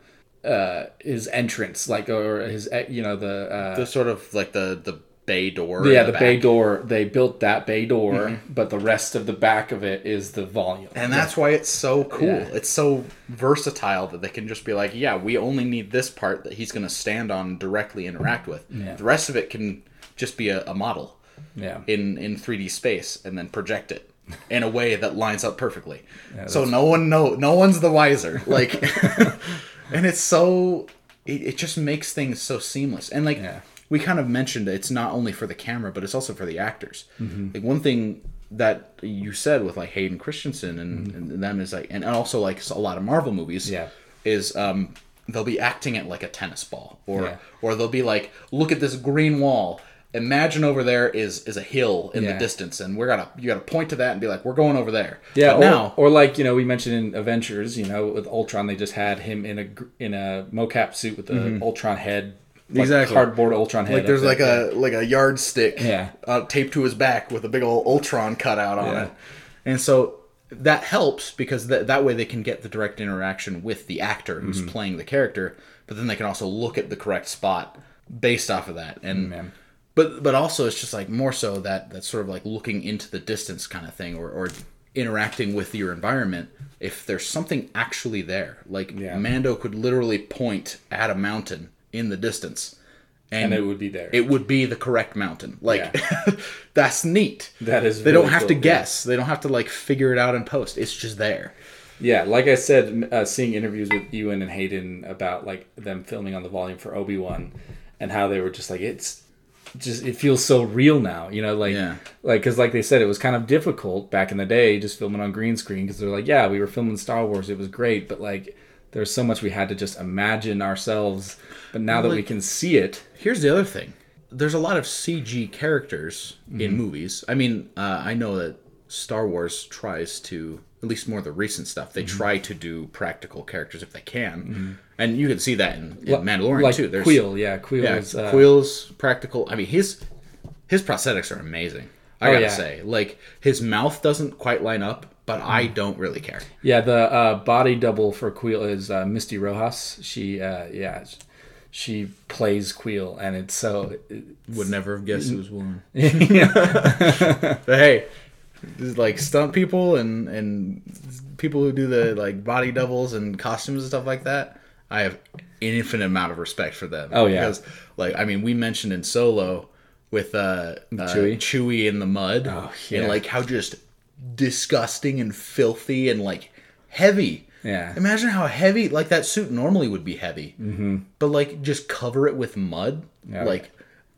uh, his entrance, like or his uh, you know the. Uh, the sort of like the the bay door yeah, the, the bay door. They built that bay door, but the rest of the back of it is the volume. and that's why it's so cool Yeah. it's so versatile that they can just be like yeah we only need this part that he's going to stand on directly interact with Yeah. the rest of it can just be a, a model yeah, in in 3D space and then project it in a way that lines up perfectly. so no one know no one's the wiser. Like and it's so it, it just makes things so seamless. And like Yeah. we kind of mentioned it's not only for the camera but it's also for the actors. Mm-hmm. Like one thing that you said with like Hayden Christensen and, and them is like and also like a lot of Marvel movies Mm-hmm. Yeah. is um they'll be acting it like a tennis ball or Yeah. or they'll be like look at this green wall imagine over there is is a hill in Yeah. the distance and we're gonna you gotta point to that and be like we're going over there Yeah, or, now or like you know we mentioned in Avengers, you know with Ultron, they just had him in a in a mocap suit with the Ultron head, like Mm-hmm. Exactly. cardboard Ultron head. like there's like there. a like a yardstick Yeah. uh, taped to his back with a big old ultron cutout on Yeah. it and so that helps because th- that way they can get the direct interaction with the actor who's Mm-hmm. playing the character but then they can also look at the correct spot based off of that and Man. But but also it's just like more so that that sort of like looking into the distance kind of thing or, or interacting with your environment if there's something actually there like Yeah. mando could literally point at a mountain in the distance and it would be there. it would be the correct mountain like that's neat That is they don't really have to cool, yeah. guess they don't have to like figure it out in post it's just there Yeah, like I said, uh, seeing interviews with Ewan and Hayden about like them filming on the volume for Obi Wan, and how they were just like it's just it feels so real now, you know, like Yeah. like because like they said it was kind of difficult back in the day just filming on green screen because they're like yeah we were filming Star Wars it was great but like there's so much we had to just imagine ourselves but now that we can see it Here's the other thing. There's a lot of CG characters in movies. I mean, uh, I know that Star Wars tries to, at least more of the recent stuff, they try to do practical characters if they can, and you can see that in, in Mandalorian like too. There's Kuiil yeah Kuiil yeah, is uh, Kuiil's practical. I mean, his his prosthetics are amazing. I Oh, gotta yeah. say, like his mouth doesn't quite line up, but I Mm. don't really care. Yeah, the uh, body double for Kuiil is uh, Misty Rosas. She, uh, yeah, she plays Kuiil, and it's so. Would never have guessed it was woman. But hey, like stunt people and and people who do the like body doubles and costumes and stuff like that, I have an infinite amount of respect for them. Oh, yeah. because like I mean, we mentioned in Solo with uh, uh Chewie? Chewie in the mud, Oh, yeah. and like how just disgusting and filthy and like heavy. Yeah. Imagine how heavy like that suit normally would be heavy, mm-hmm. but like just cover it with mud, Yeah. like.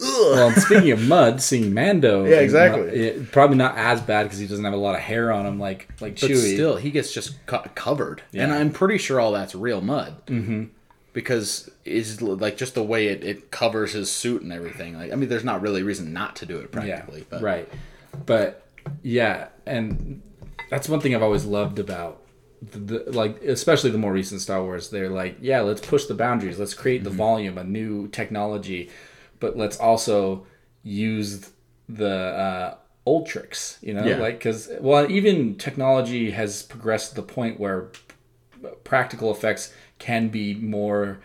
Ugh. well, speaking of mud, seeing Mando, Yeah, exactly. mud- it- probably not as bad because he doesn't have a lot of hair on him, like like But Chewie. still, he gets just co- covered, and I'm pretty sure all that's real mud. Mm-hmm. Because is like just the way it, it covers his suit and everything. Like I mean, there's not really a reason not to do it practically. yeah, but right. But yeah, and that's one thing I've always loved about the, the like especially the more recent Star Wars. They're like, yeah, let's push the boundaries. Let's create the Mm-hmm. volume, a new technology, but let's also use the uh, old tricks. You know, Yeah. like because well, even technology has progressed to the point where practical effects can be more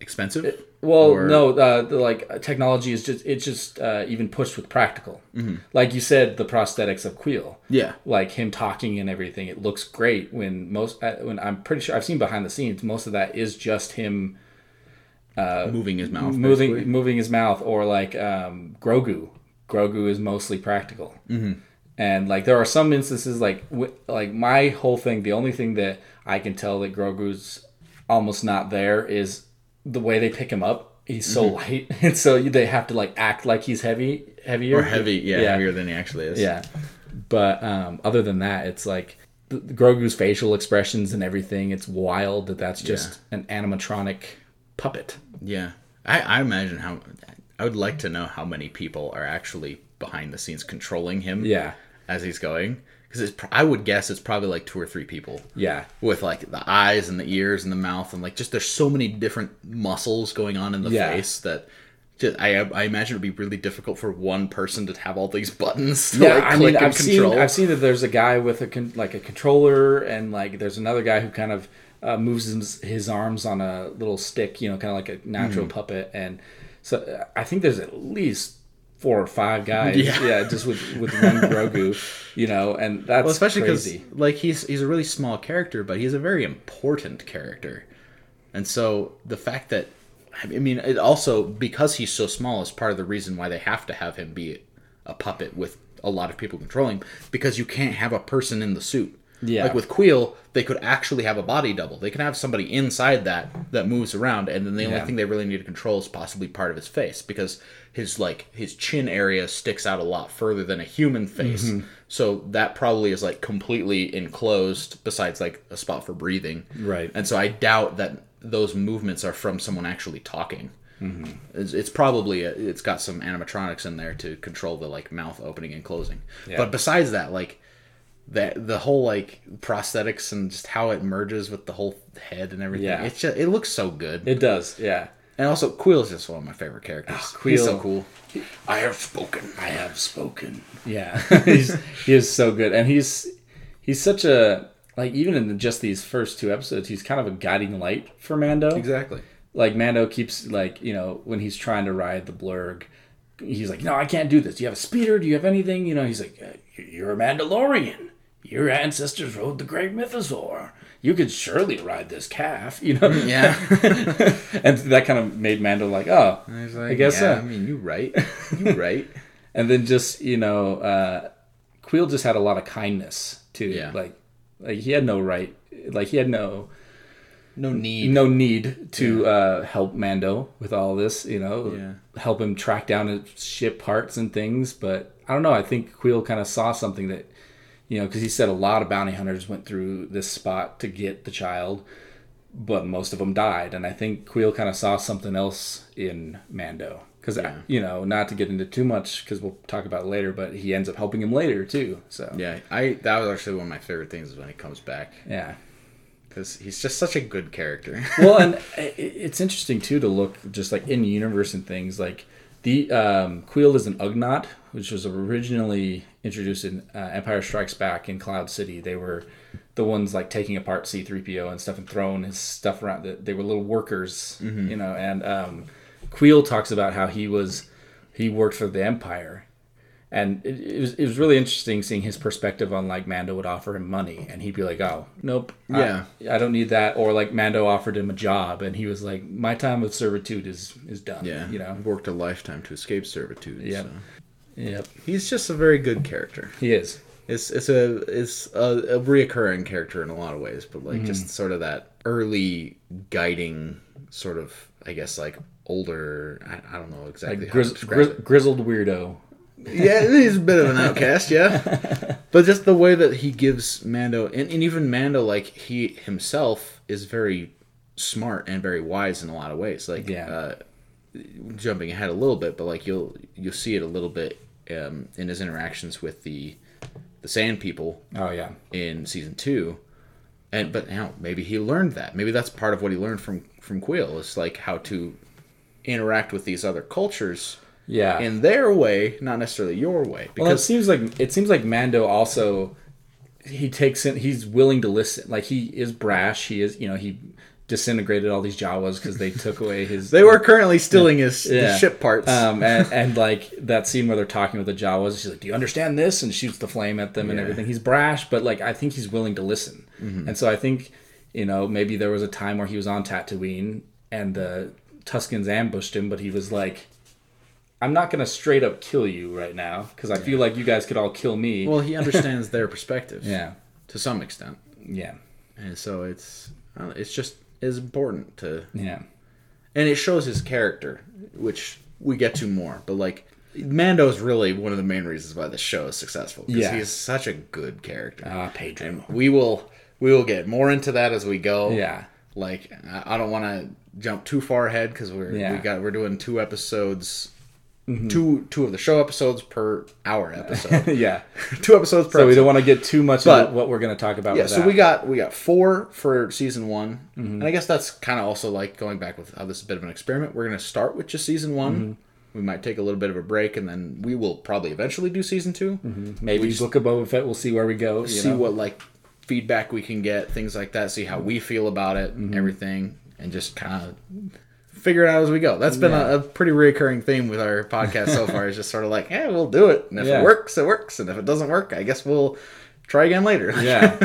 expensive. well, Or- no, uh, the, like technology is just it's just uh, even pushed with practical. Mm-hmm. Like you said, the prosthetics of Kuiil, yeah, like him talking and everything, it looks great. When most, uh, when I'm pretty sure I've seen behind the scenes, most of that is just him moving his mouth, moving basically. moving his mouth, or like um, Grogu. Grogu is mostly practical, mm-hmm. and like there are some instances like wi- like my whole thing. The only thing that I can tell that Grogu's almost not there is the way they pick him up. He's so light, and so they have to like act like he's heavy, heavier or heavy, yeah, yeah, heavier than he actually is. yeah. But um, other than that, it's like the, the Grogu's facial expressions and everything. It's wild that that's just an animatronic puppet. yeah. I, I imagine how. I would like to know how many people are actually behind the scenes controlling him. Yeah. as he's going, because I would guess it's probably like two or three people. Yeah. with like the eyes and the ears and the mouth and like just there's so many different muscles going on in the Yeah. face that just, I I imagine it'd be really difficult for one person to have all these buttons to Yeah, like I mean, and I've control. seen I've seen that there's a guy with a con- like a controller, and like there's another guy who kind of uh, moves his, his arms on a little stick, you know, kind of like a natural Mm-hmm. puppet, and so I think there's at least four or five guys, Yeah. yeah, just with with one Grogu, you know, and that's well, especially because like he's he's a really small character, but he's a very important character, and so the fact that I mean, it also because he's so small is part of the reason why they have to have him be a puppet with a lot of people controlling him because you can't have a person in the suit. Yeah. Like with Kuiil, they could actually have a body double. They can have somebody inside that that moves around, and then the only Yeah. thing they really need to control is possibly part of his face because his like his chin area sticks out a lot further than a human face. Mm-hmm. So that probably is like completely enclosed, besides like a spot for breathing. Right. And so I doubt that those movements are from someone actually talking. Mm-hmm. It's, it's probably a, it's got some animatronics in there to control the like mouth opening and closing. But besides that, like that the whole like prosthetics and just how it merges with the whole head and everything. Yeah. It's just it looks so good. It does, yeah. and also Kuiil's just one of my favorite characters. Ah, He's so cool. I have spoken. I have spoken. Yeah, he's he is so good, and he's he's such a like even in just these first two episodes, he's kind of a guiding light for Mando. Exactly. Like Mando keeps like you know when he's trying to ride the blurrg, he's like, no, I can't do this. Do you have a speeder? Do you have anything? You know, he's like, "Uh, you're a Mandalorian. Your ancestors rode the great mythosaur. You could surely ride this calf. You know. Yeah. and that kind of made Mando like, oh, He's like, I guess yeah, so. I mean, you right. You right. and then just you know uh Kuiil just had a lot of kindness too Yeah. like Like he had no right. Like he had no No need. no need to uh, help Mando with all this. You know, Yeah. help him track down his ship parts and things. But I don't know. I think Kuiil kind of saw something that you know because he said a lot of bounty hunters went through this spot to get the child, but most of them died. And I think Kuiil kind of saw something else in Mando. Because you know, not to get into too much, because we'll talk about it later. But he ends up helping him later too. So Yeah, I that was actually one of my favorite things is when he comes back yeah. because he's just such a good character. well, and it's interesting too to look just like in universe and things like the um, Kuiil is an Ugnaught, which was originally introduced in uh, Empire Strikes Back in Cloud City. They were the ones like taking apart C-3PO and stuff and throwing his stuff around. They were little workers, you know. And um, Kuiil talks about how he was he worked for the Empire. And it, it was it was really interesting seeing his perspective on like Mando would offer him money and he'd be like, "Oh, nope, Yeah. I don't need that. Or like Mando offered him a job, and he was like, "My time of servitude is is done." Yeah, you know. worked a lifetime to escape servitude. Yeah, so. Yep, he's just a very good character. he is. It's it's a it's a, a reoccurring character in a lot of ways, but like Mm-hmm. just sort of that early guiding sort of I guess like older I, I don't know exactly Like grizz, grizz, grizzled weirdo. Yeah, he's a bit of an outcast, yeah. but just the way that he gives Mando and, and even Mando like he himself is very smart and very wise in a lot of ways. Like Yeah. uh, jumping ahead a little bit, but like you'll you'll see it a little bit um, in his interactions with the the Sand People Oh yeah, in season two, and but now maybe he learned that. Maybe that's part of what he learned from from Kuiil is like how to interact with these other cultures yeah. in their way, not necessarily your way. well, it Because seems like it seems like Mando also he takes in. He's willing to listen. Like he is brash. He is. You know he disintegrated all these Jawas because they took away his. they were currently stealing his, his Yeah. ship parts. Um, and, and like that scene where they're talking with the Jawas, she's like, "Do you understand this?" and shoots the flame at them and everything. He's brash, but like I think he's willing to listen. And so I think you know maybe there was a time where he was on Tatooine and the Tuscans ambushed him, but he was like, "I'm not gonna straight up kill you right now because I feel like you guys could all kill me." well, he understands their perspective. yeah, to some extent, yeah, and so it's know, it's just is important to yeah, and it shows his character, which we get to more. But like, Mando is really one of the main reasons why the show is successful. Because Yeah. he's such a good character. ah, Pedro. and we will we will get more into that as we go. Yeah. Like I don't want to jump too far ahead because we're Yeah. We got we're doing two episodes. Two two of the show episodes per hour episode. yeah. two episodes per. So we don't want to get too much But- into what we're going to talk about. Yeah, so we got we got four for season one, Mm-hmm. and I guess that's kind of also like going back with how this is a bit of an experiment. We're gonna start with just season one. Mm-hmm. We might take a little bit of a break, and then we will probably eventually do season 2 maybe Book of Boba Fett. We'll see where we go. You See know? what like feedback we can get, things like that. See how we feel about it, Mm-hmm. and everything, and just kind of figure it out as we go. That's been Yeah. a, a pretty recurring theme with our podcast so far. Is just sort of like, yeah, we'll do it, and if Yeah. it works, it works, and if it doesn't work, I guess we'll try again later. Yeah.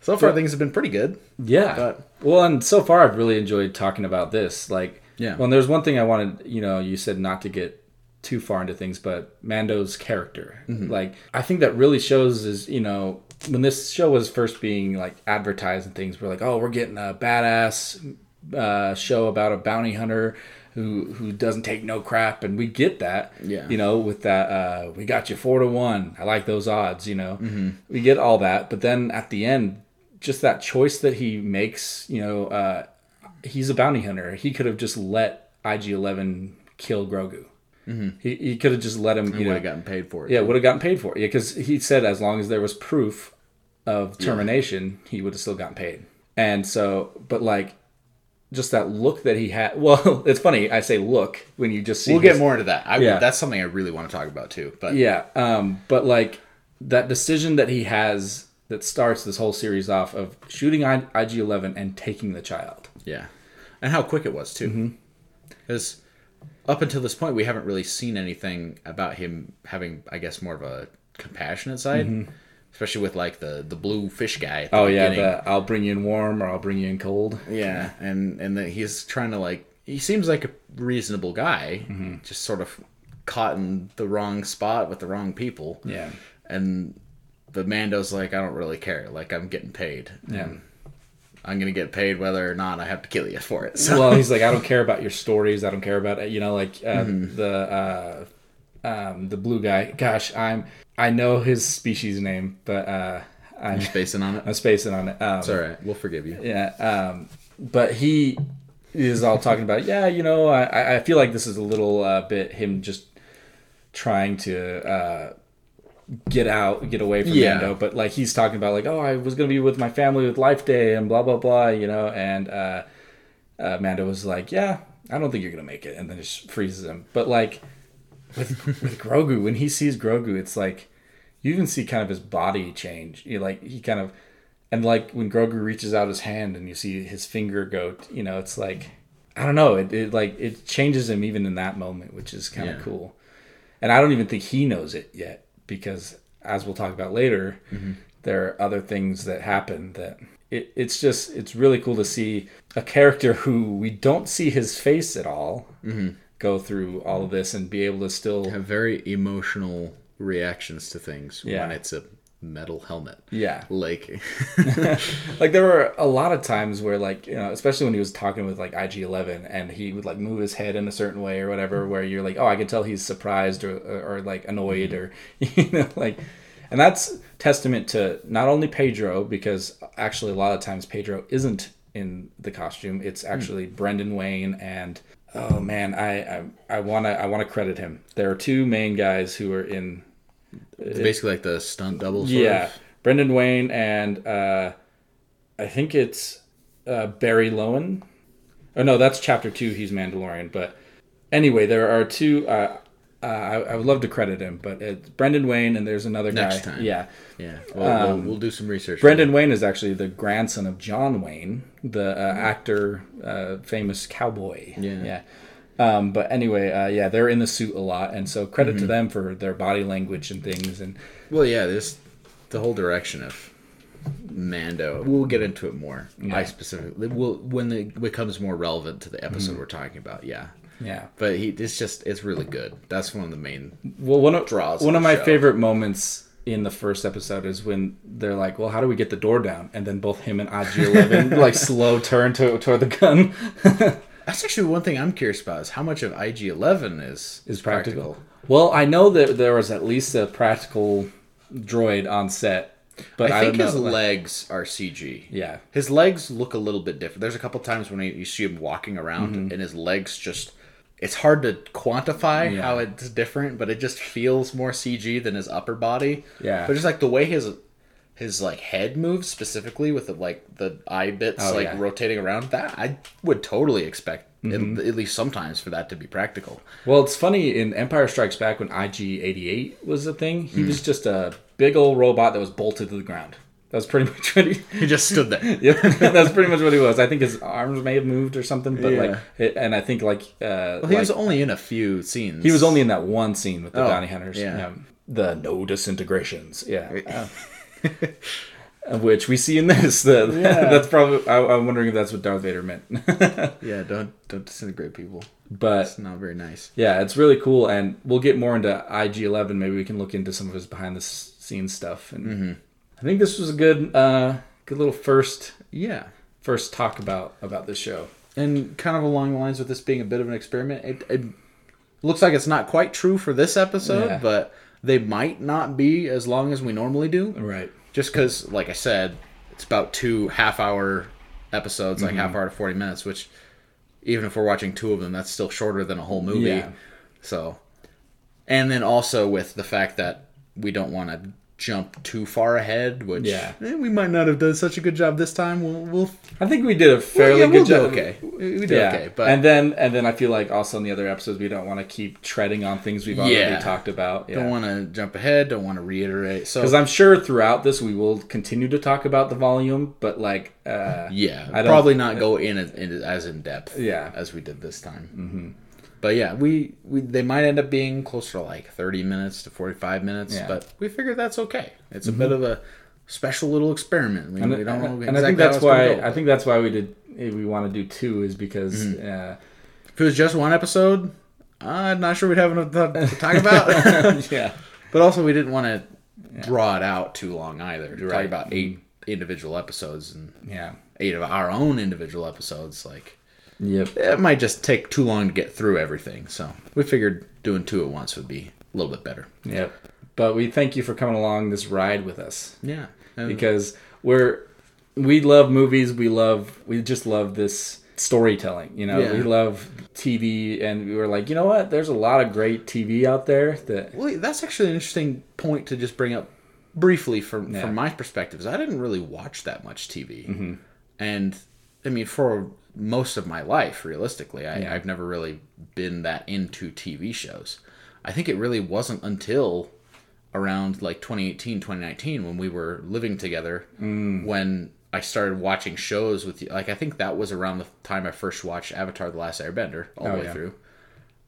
so far things have been pretty good. Yeah. But- well, and so far I've really enjoyed talking about this. Like, Yeah. Well, and there's one thing I wanted. You know, you said not to get too far into things, but Mando's character, Mm-hmm. like, I think that really shows is you know when this show was first being like advertised and things, we're like, oh, we're getting a badass uh, show about a bounty hunter. Who, who doesn't take no crap and we get that Yeah. you know with that uh, we got you four to one i like those odds you know Mm-hmm. we get all that but then at the end just that choice that he makes you know uh, he's a bounty hunter he could have just let ig-11 kill grogu he, he could have just let him you would have gotten paid for it. yeah would have gotten paid for it yeah because he said as long as there was proof of termination he would have still gotten paid and so but like just that look that he had well it's funny i say look when you just see We'll his- get more into that. I, Yeah. That's something I really want to talk about too. But yeah, um, but like that decision that he has that starts this whole series off of shooting IG Eleven and taking the child. yeah, and how quick it was too. Mm-hmm. Because up until this point, we haven't really seen anything about him having, I guess, more of a compassionate side, especially with like the the blue fish guy. Oh yeah, beginning. the I'll bring you in warm or I'll bring you in cold. yeah, and and that he's trying to like he seems like a reasonable guy, Mm-hmm. just sort of caught in the wrong spot with the wrong people. Yeah, and the Mando's like, I don't really care. Like I'm getting paid. Yeah. And I'm gonna get paid whether or not I have to kill you for it. So well, he's like, I don't care about your stories. I don't care about it, you know, like uh, Mm-hmm. the uh, um, the blue guy. Gosh, I'm I know his species name, but uh, I'm spacing on it. I'm spacing on it. Um, It's all right. We'll forgive you. Yeah, um, but he is all talking about, yeah, you know, I, I feel like this is a little uh, bit him just trying to uh, get out, get away from Yeah. Mando. But like he's talking about, like, oh, I was gonna be with my family with Life Day and blah blah blah, you know. And uh, uh, Mando was like, yeah, I don't think you're gonna make it, and then just freezes him. But like with with Grogu, when he sees Grogu, it's like you even see kind of his body change. You like he kind of and like when Grogu reaches out his hand and you see his finger go, you know, it's like I don't know, it, it like it changes him even in that moment, which is kind of cool. And I don't even think he knows it yet because as we'll talk about later, mm-hmm. there are other things that happen that it, it's just it's really cool to see a character who we don't see his face at all mm-hmm. Go through all of this and be able to still Have very emotional reactions to things Yeah. when it's a metal helmet. yeah Like like there were a lot of times where like you know especially when he was talking with like ig11 and he would like move his head in a certain way or whatever where you're like oh i can tell he's surprised or, or, or like annoyed mm-hmm. or you know like and that's testament to not only pedro because actually a lot of times pedro isn't in the costume it's mm. actually brendan wayne and oh man i i want to i want to credit him there are two main guys who are in it's basically like the stunt double. Sort yeah, Of. Brendan Wayne and uh, I think it's uh, Barry Lowen. Oh no, that's chapter two. He's Mandalorian, but anyway, there are two. Uh, uh, I, I would love to credit him, but it's Brendan Wayne and there's another Next guy. time. Yeah, Yeah. We'll, we'll, we'll do some research. Brendan Wayne is actually the grandson of John Wayne, the uh, actor, uh, famous cowboy. Yeah. yeah. Um, but anyway, uh, yeah, they're in the suit a lot, and so credit Mm-hmm. to them for their body language and things. And Well, yeah, this the whole direction of Mando. We'll get into it more. I specifically will when it becomes more relevant to the episode Mm-hmm. we're talking about. Yeah, yeah, but he it's just it's really good. That's one of the main. Well, one of draws one of my show. favorite moments in the first episode is when they're like, "Well, how do we get the door down?" And then both him and IG Eleven like slow turn to toward the gun That's actually one thing I'm curious about is how much of IG Eleven is is practical. Well, I know that there was at least a practical droid on set, but I, I think his know. legs are CG. yeah, His legs look a little bit different. There's a couple times when you see him walking around Mm-hmm. and his legs just. It's hard to quantify Yeah. how it's different, but it just feels more CG than his upper body. Yeah. But just like the way his his like head moves specifically with the like the eye bits Oh, like yeah. Mm-hmm. rotating around that I would totally expect at, at least sometimes for that to be practical. Well, it's funny in Empire Strikes Back when IG-88 was a thing. He was just a big old robot that was bolted to the ground. That was pretty much what he. He just stood there. yeah, that's pretty much what he was. I think his arms may have moved or something, but Yeah. like, it, and I think like, uh, Well, he like- was only in a few scenes. he was only in that one scene with the Oh, bounty hunters. yeah. the no disintegrations. Yeah. Uh, which we see in this. The, that's probably. I, I'm wondering if that's what Darth Vader meant. Yeah, don't don't disintegrate people. but It's not very nice. yeah, it's really cool, and we'll get more into IG11. Maybe we can look into some of his behind the scenes stuff. And Mm-hmm. I think this was a good, uh, good little first Yeah. first talk about about this show. and kind of along the lines with this being a bit of an experiment, it, it looks like it's not quite true for this episode, Yeah. but they might not be as long as we normally do. Right. Just because, like I said, it's about two half-hour episodes, like Mm-hmm. half hour to forty minutes, which even if we're watching two of them, that's still shorter than a whole movie. Yeah. So, and then also with the fact that we don't want to jump too far ahead, which Yeah. eh, we might not have done such a good job this time. We'll, we'll I think we did a fairly yeah, good we'll job. okay. We did Yeah, okay, but and then and then I feel like also in the other episodes we don't want to keep treading on things we've already Yeah. talked about. don't want to jump ahead. Don't want to reiterate. So Because I'm sure throughout this we will continue to talk about the volume, but like, uh, yeah, I don't- probably not go in as, in as in depth. Yeah. as we did this time. Mm-hmm. But yeah, we, we they might end up being closer to like thirty minutes to forty five minutes. Yeah. But we figured that's okay. It's a bit of a special little experiment. We, and, we don't know and, exactly and I think that's why go, I think that's why we did we want to do two is because Mm-hmm. uh, if it was just one episode, I'm not sure we'd have enough to talk about. yeah but also, we didn't want to draw it out too long either. Talk Right. about eight individual episodes and Yeah. eight of our own individual episodes, like Yep. it might just take too long to get through everything. So we figured doing two at once would be a little bit better. Yep. But we thank you for coming along this ride with us Yeah, and because we're we love movies. We love we just love this storytelling. You know, Yeah. we love TV, and we were like, you know what? There's a lot of great TV out there that Well, that's actually an interesting point to just bring up briefly from Yeah. from my perspective. Is I didn't really watch that much TV, mm-hmm. and I mean, for most of my life, realistically, I, I've never really been that into TV shows. I think it really wasn't until around like 2018 2019 when we were living together when i started watching shows with you like i think that was around the time i first watched avatar the last airbender all Oh, the way yeah. through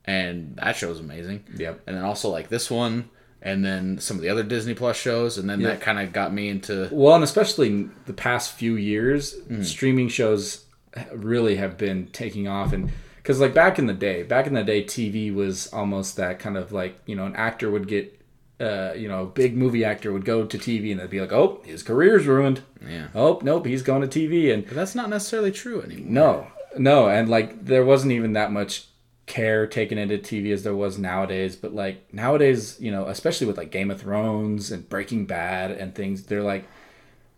and that show was amazing Yep. and then also like this one and then some of the other disney plus shows and then that kind of got me into well, and especially the past few years, Mm. streaming shows really have been taking off and. Because like back in the day, back in the day, TV was almost that kind of like you know an actor would get, uh, you know, big movie actor would go to TV and they'd be like, oh, his career's ruined. yeah Oh, nope, he's going to TV and but that's not necessarily true anymore No, no, and like there wasn't even that much care taken into TV as there was nowadays. But like nowadays, you know, especially with like Game of Thrones and Breaking Bad and things, they're like,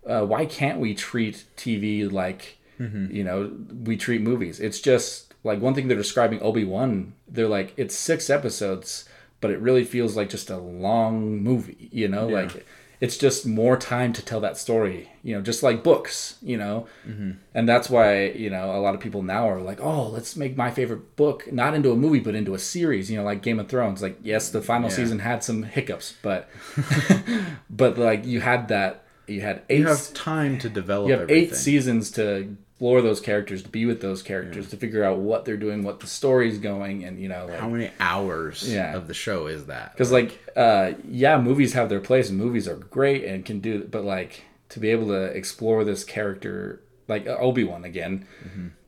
uh, why can't we treat TV like, Mm-hmm. you know, we treat movies? It's just like one thing they're describing Obi Wan. They're like, it's six episodes, but it really feels like just a long movie. You know, like it's just more time to tell that story. You know, just like books. You know, mm-hmm. and that's why you know a lot of people now are like, oh, let's make my favorite book not into a movie but into a series. You know, like Game of Thrones. Like, yes, the final Yeah. season had some hiccups, but but like you had that. You had eight. you have time to develop you have everything. eight seasons to explore those characters, to be with those characters, to figure out what they're doing, what the story's going, and you know, like how many hours Yeah. of the show is that? Because like uh yeah movies have their place and movies are great and can do but like to be able to explore this character like uh, obi-wan again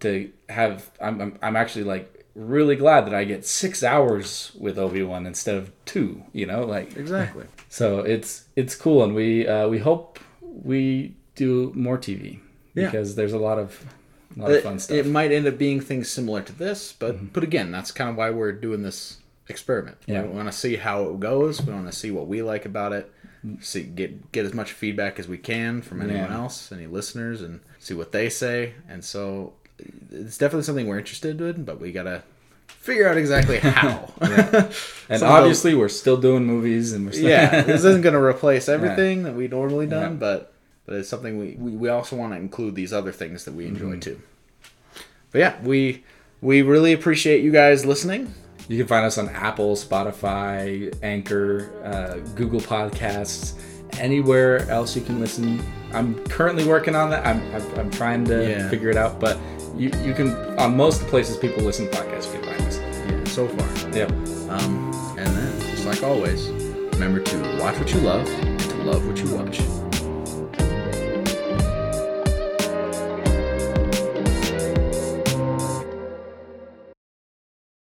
to have I'm, I'm i'm actually like really glad that i get six hours with obi-wan instead of two you know like exactly. So it's it's cool and we uh we hope we do more tv Yeah. because there's a lot of a lot of fun stuff it might end up being things similar to this, but mm-hmm. but again, that's kind of why we're doing this experiment. Yeah. We want to see how it goes. We want to see what we like about it. Mm. See get get as much feedback as we can from anyone Yeah. else, any listeners, and see what they say. And so it's definitely something we're interested in, but we gotta figure out exactly how. and of obviously we're still doing movies and we're still yeah, this isn't going to replace everything that we normally done, Yeah. but but it's something we, we, we also want to include these other things that we Mm-hmm. enjoy too. But yeah, we we really appreciate you guys listening. You can find us on Apple, Spotify, Anchor, uh, Google Podcasts, anywhere else you can listen. I'm currently working on that. I'm, I'm, I'm trying to Yeah. figure it out, but you, you can, on most places people listen to podcasts, you can find us. Yeah, so far. Yep. Um, and then, just like always, remember to watch what you love and to love what you watch.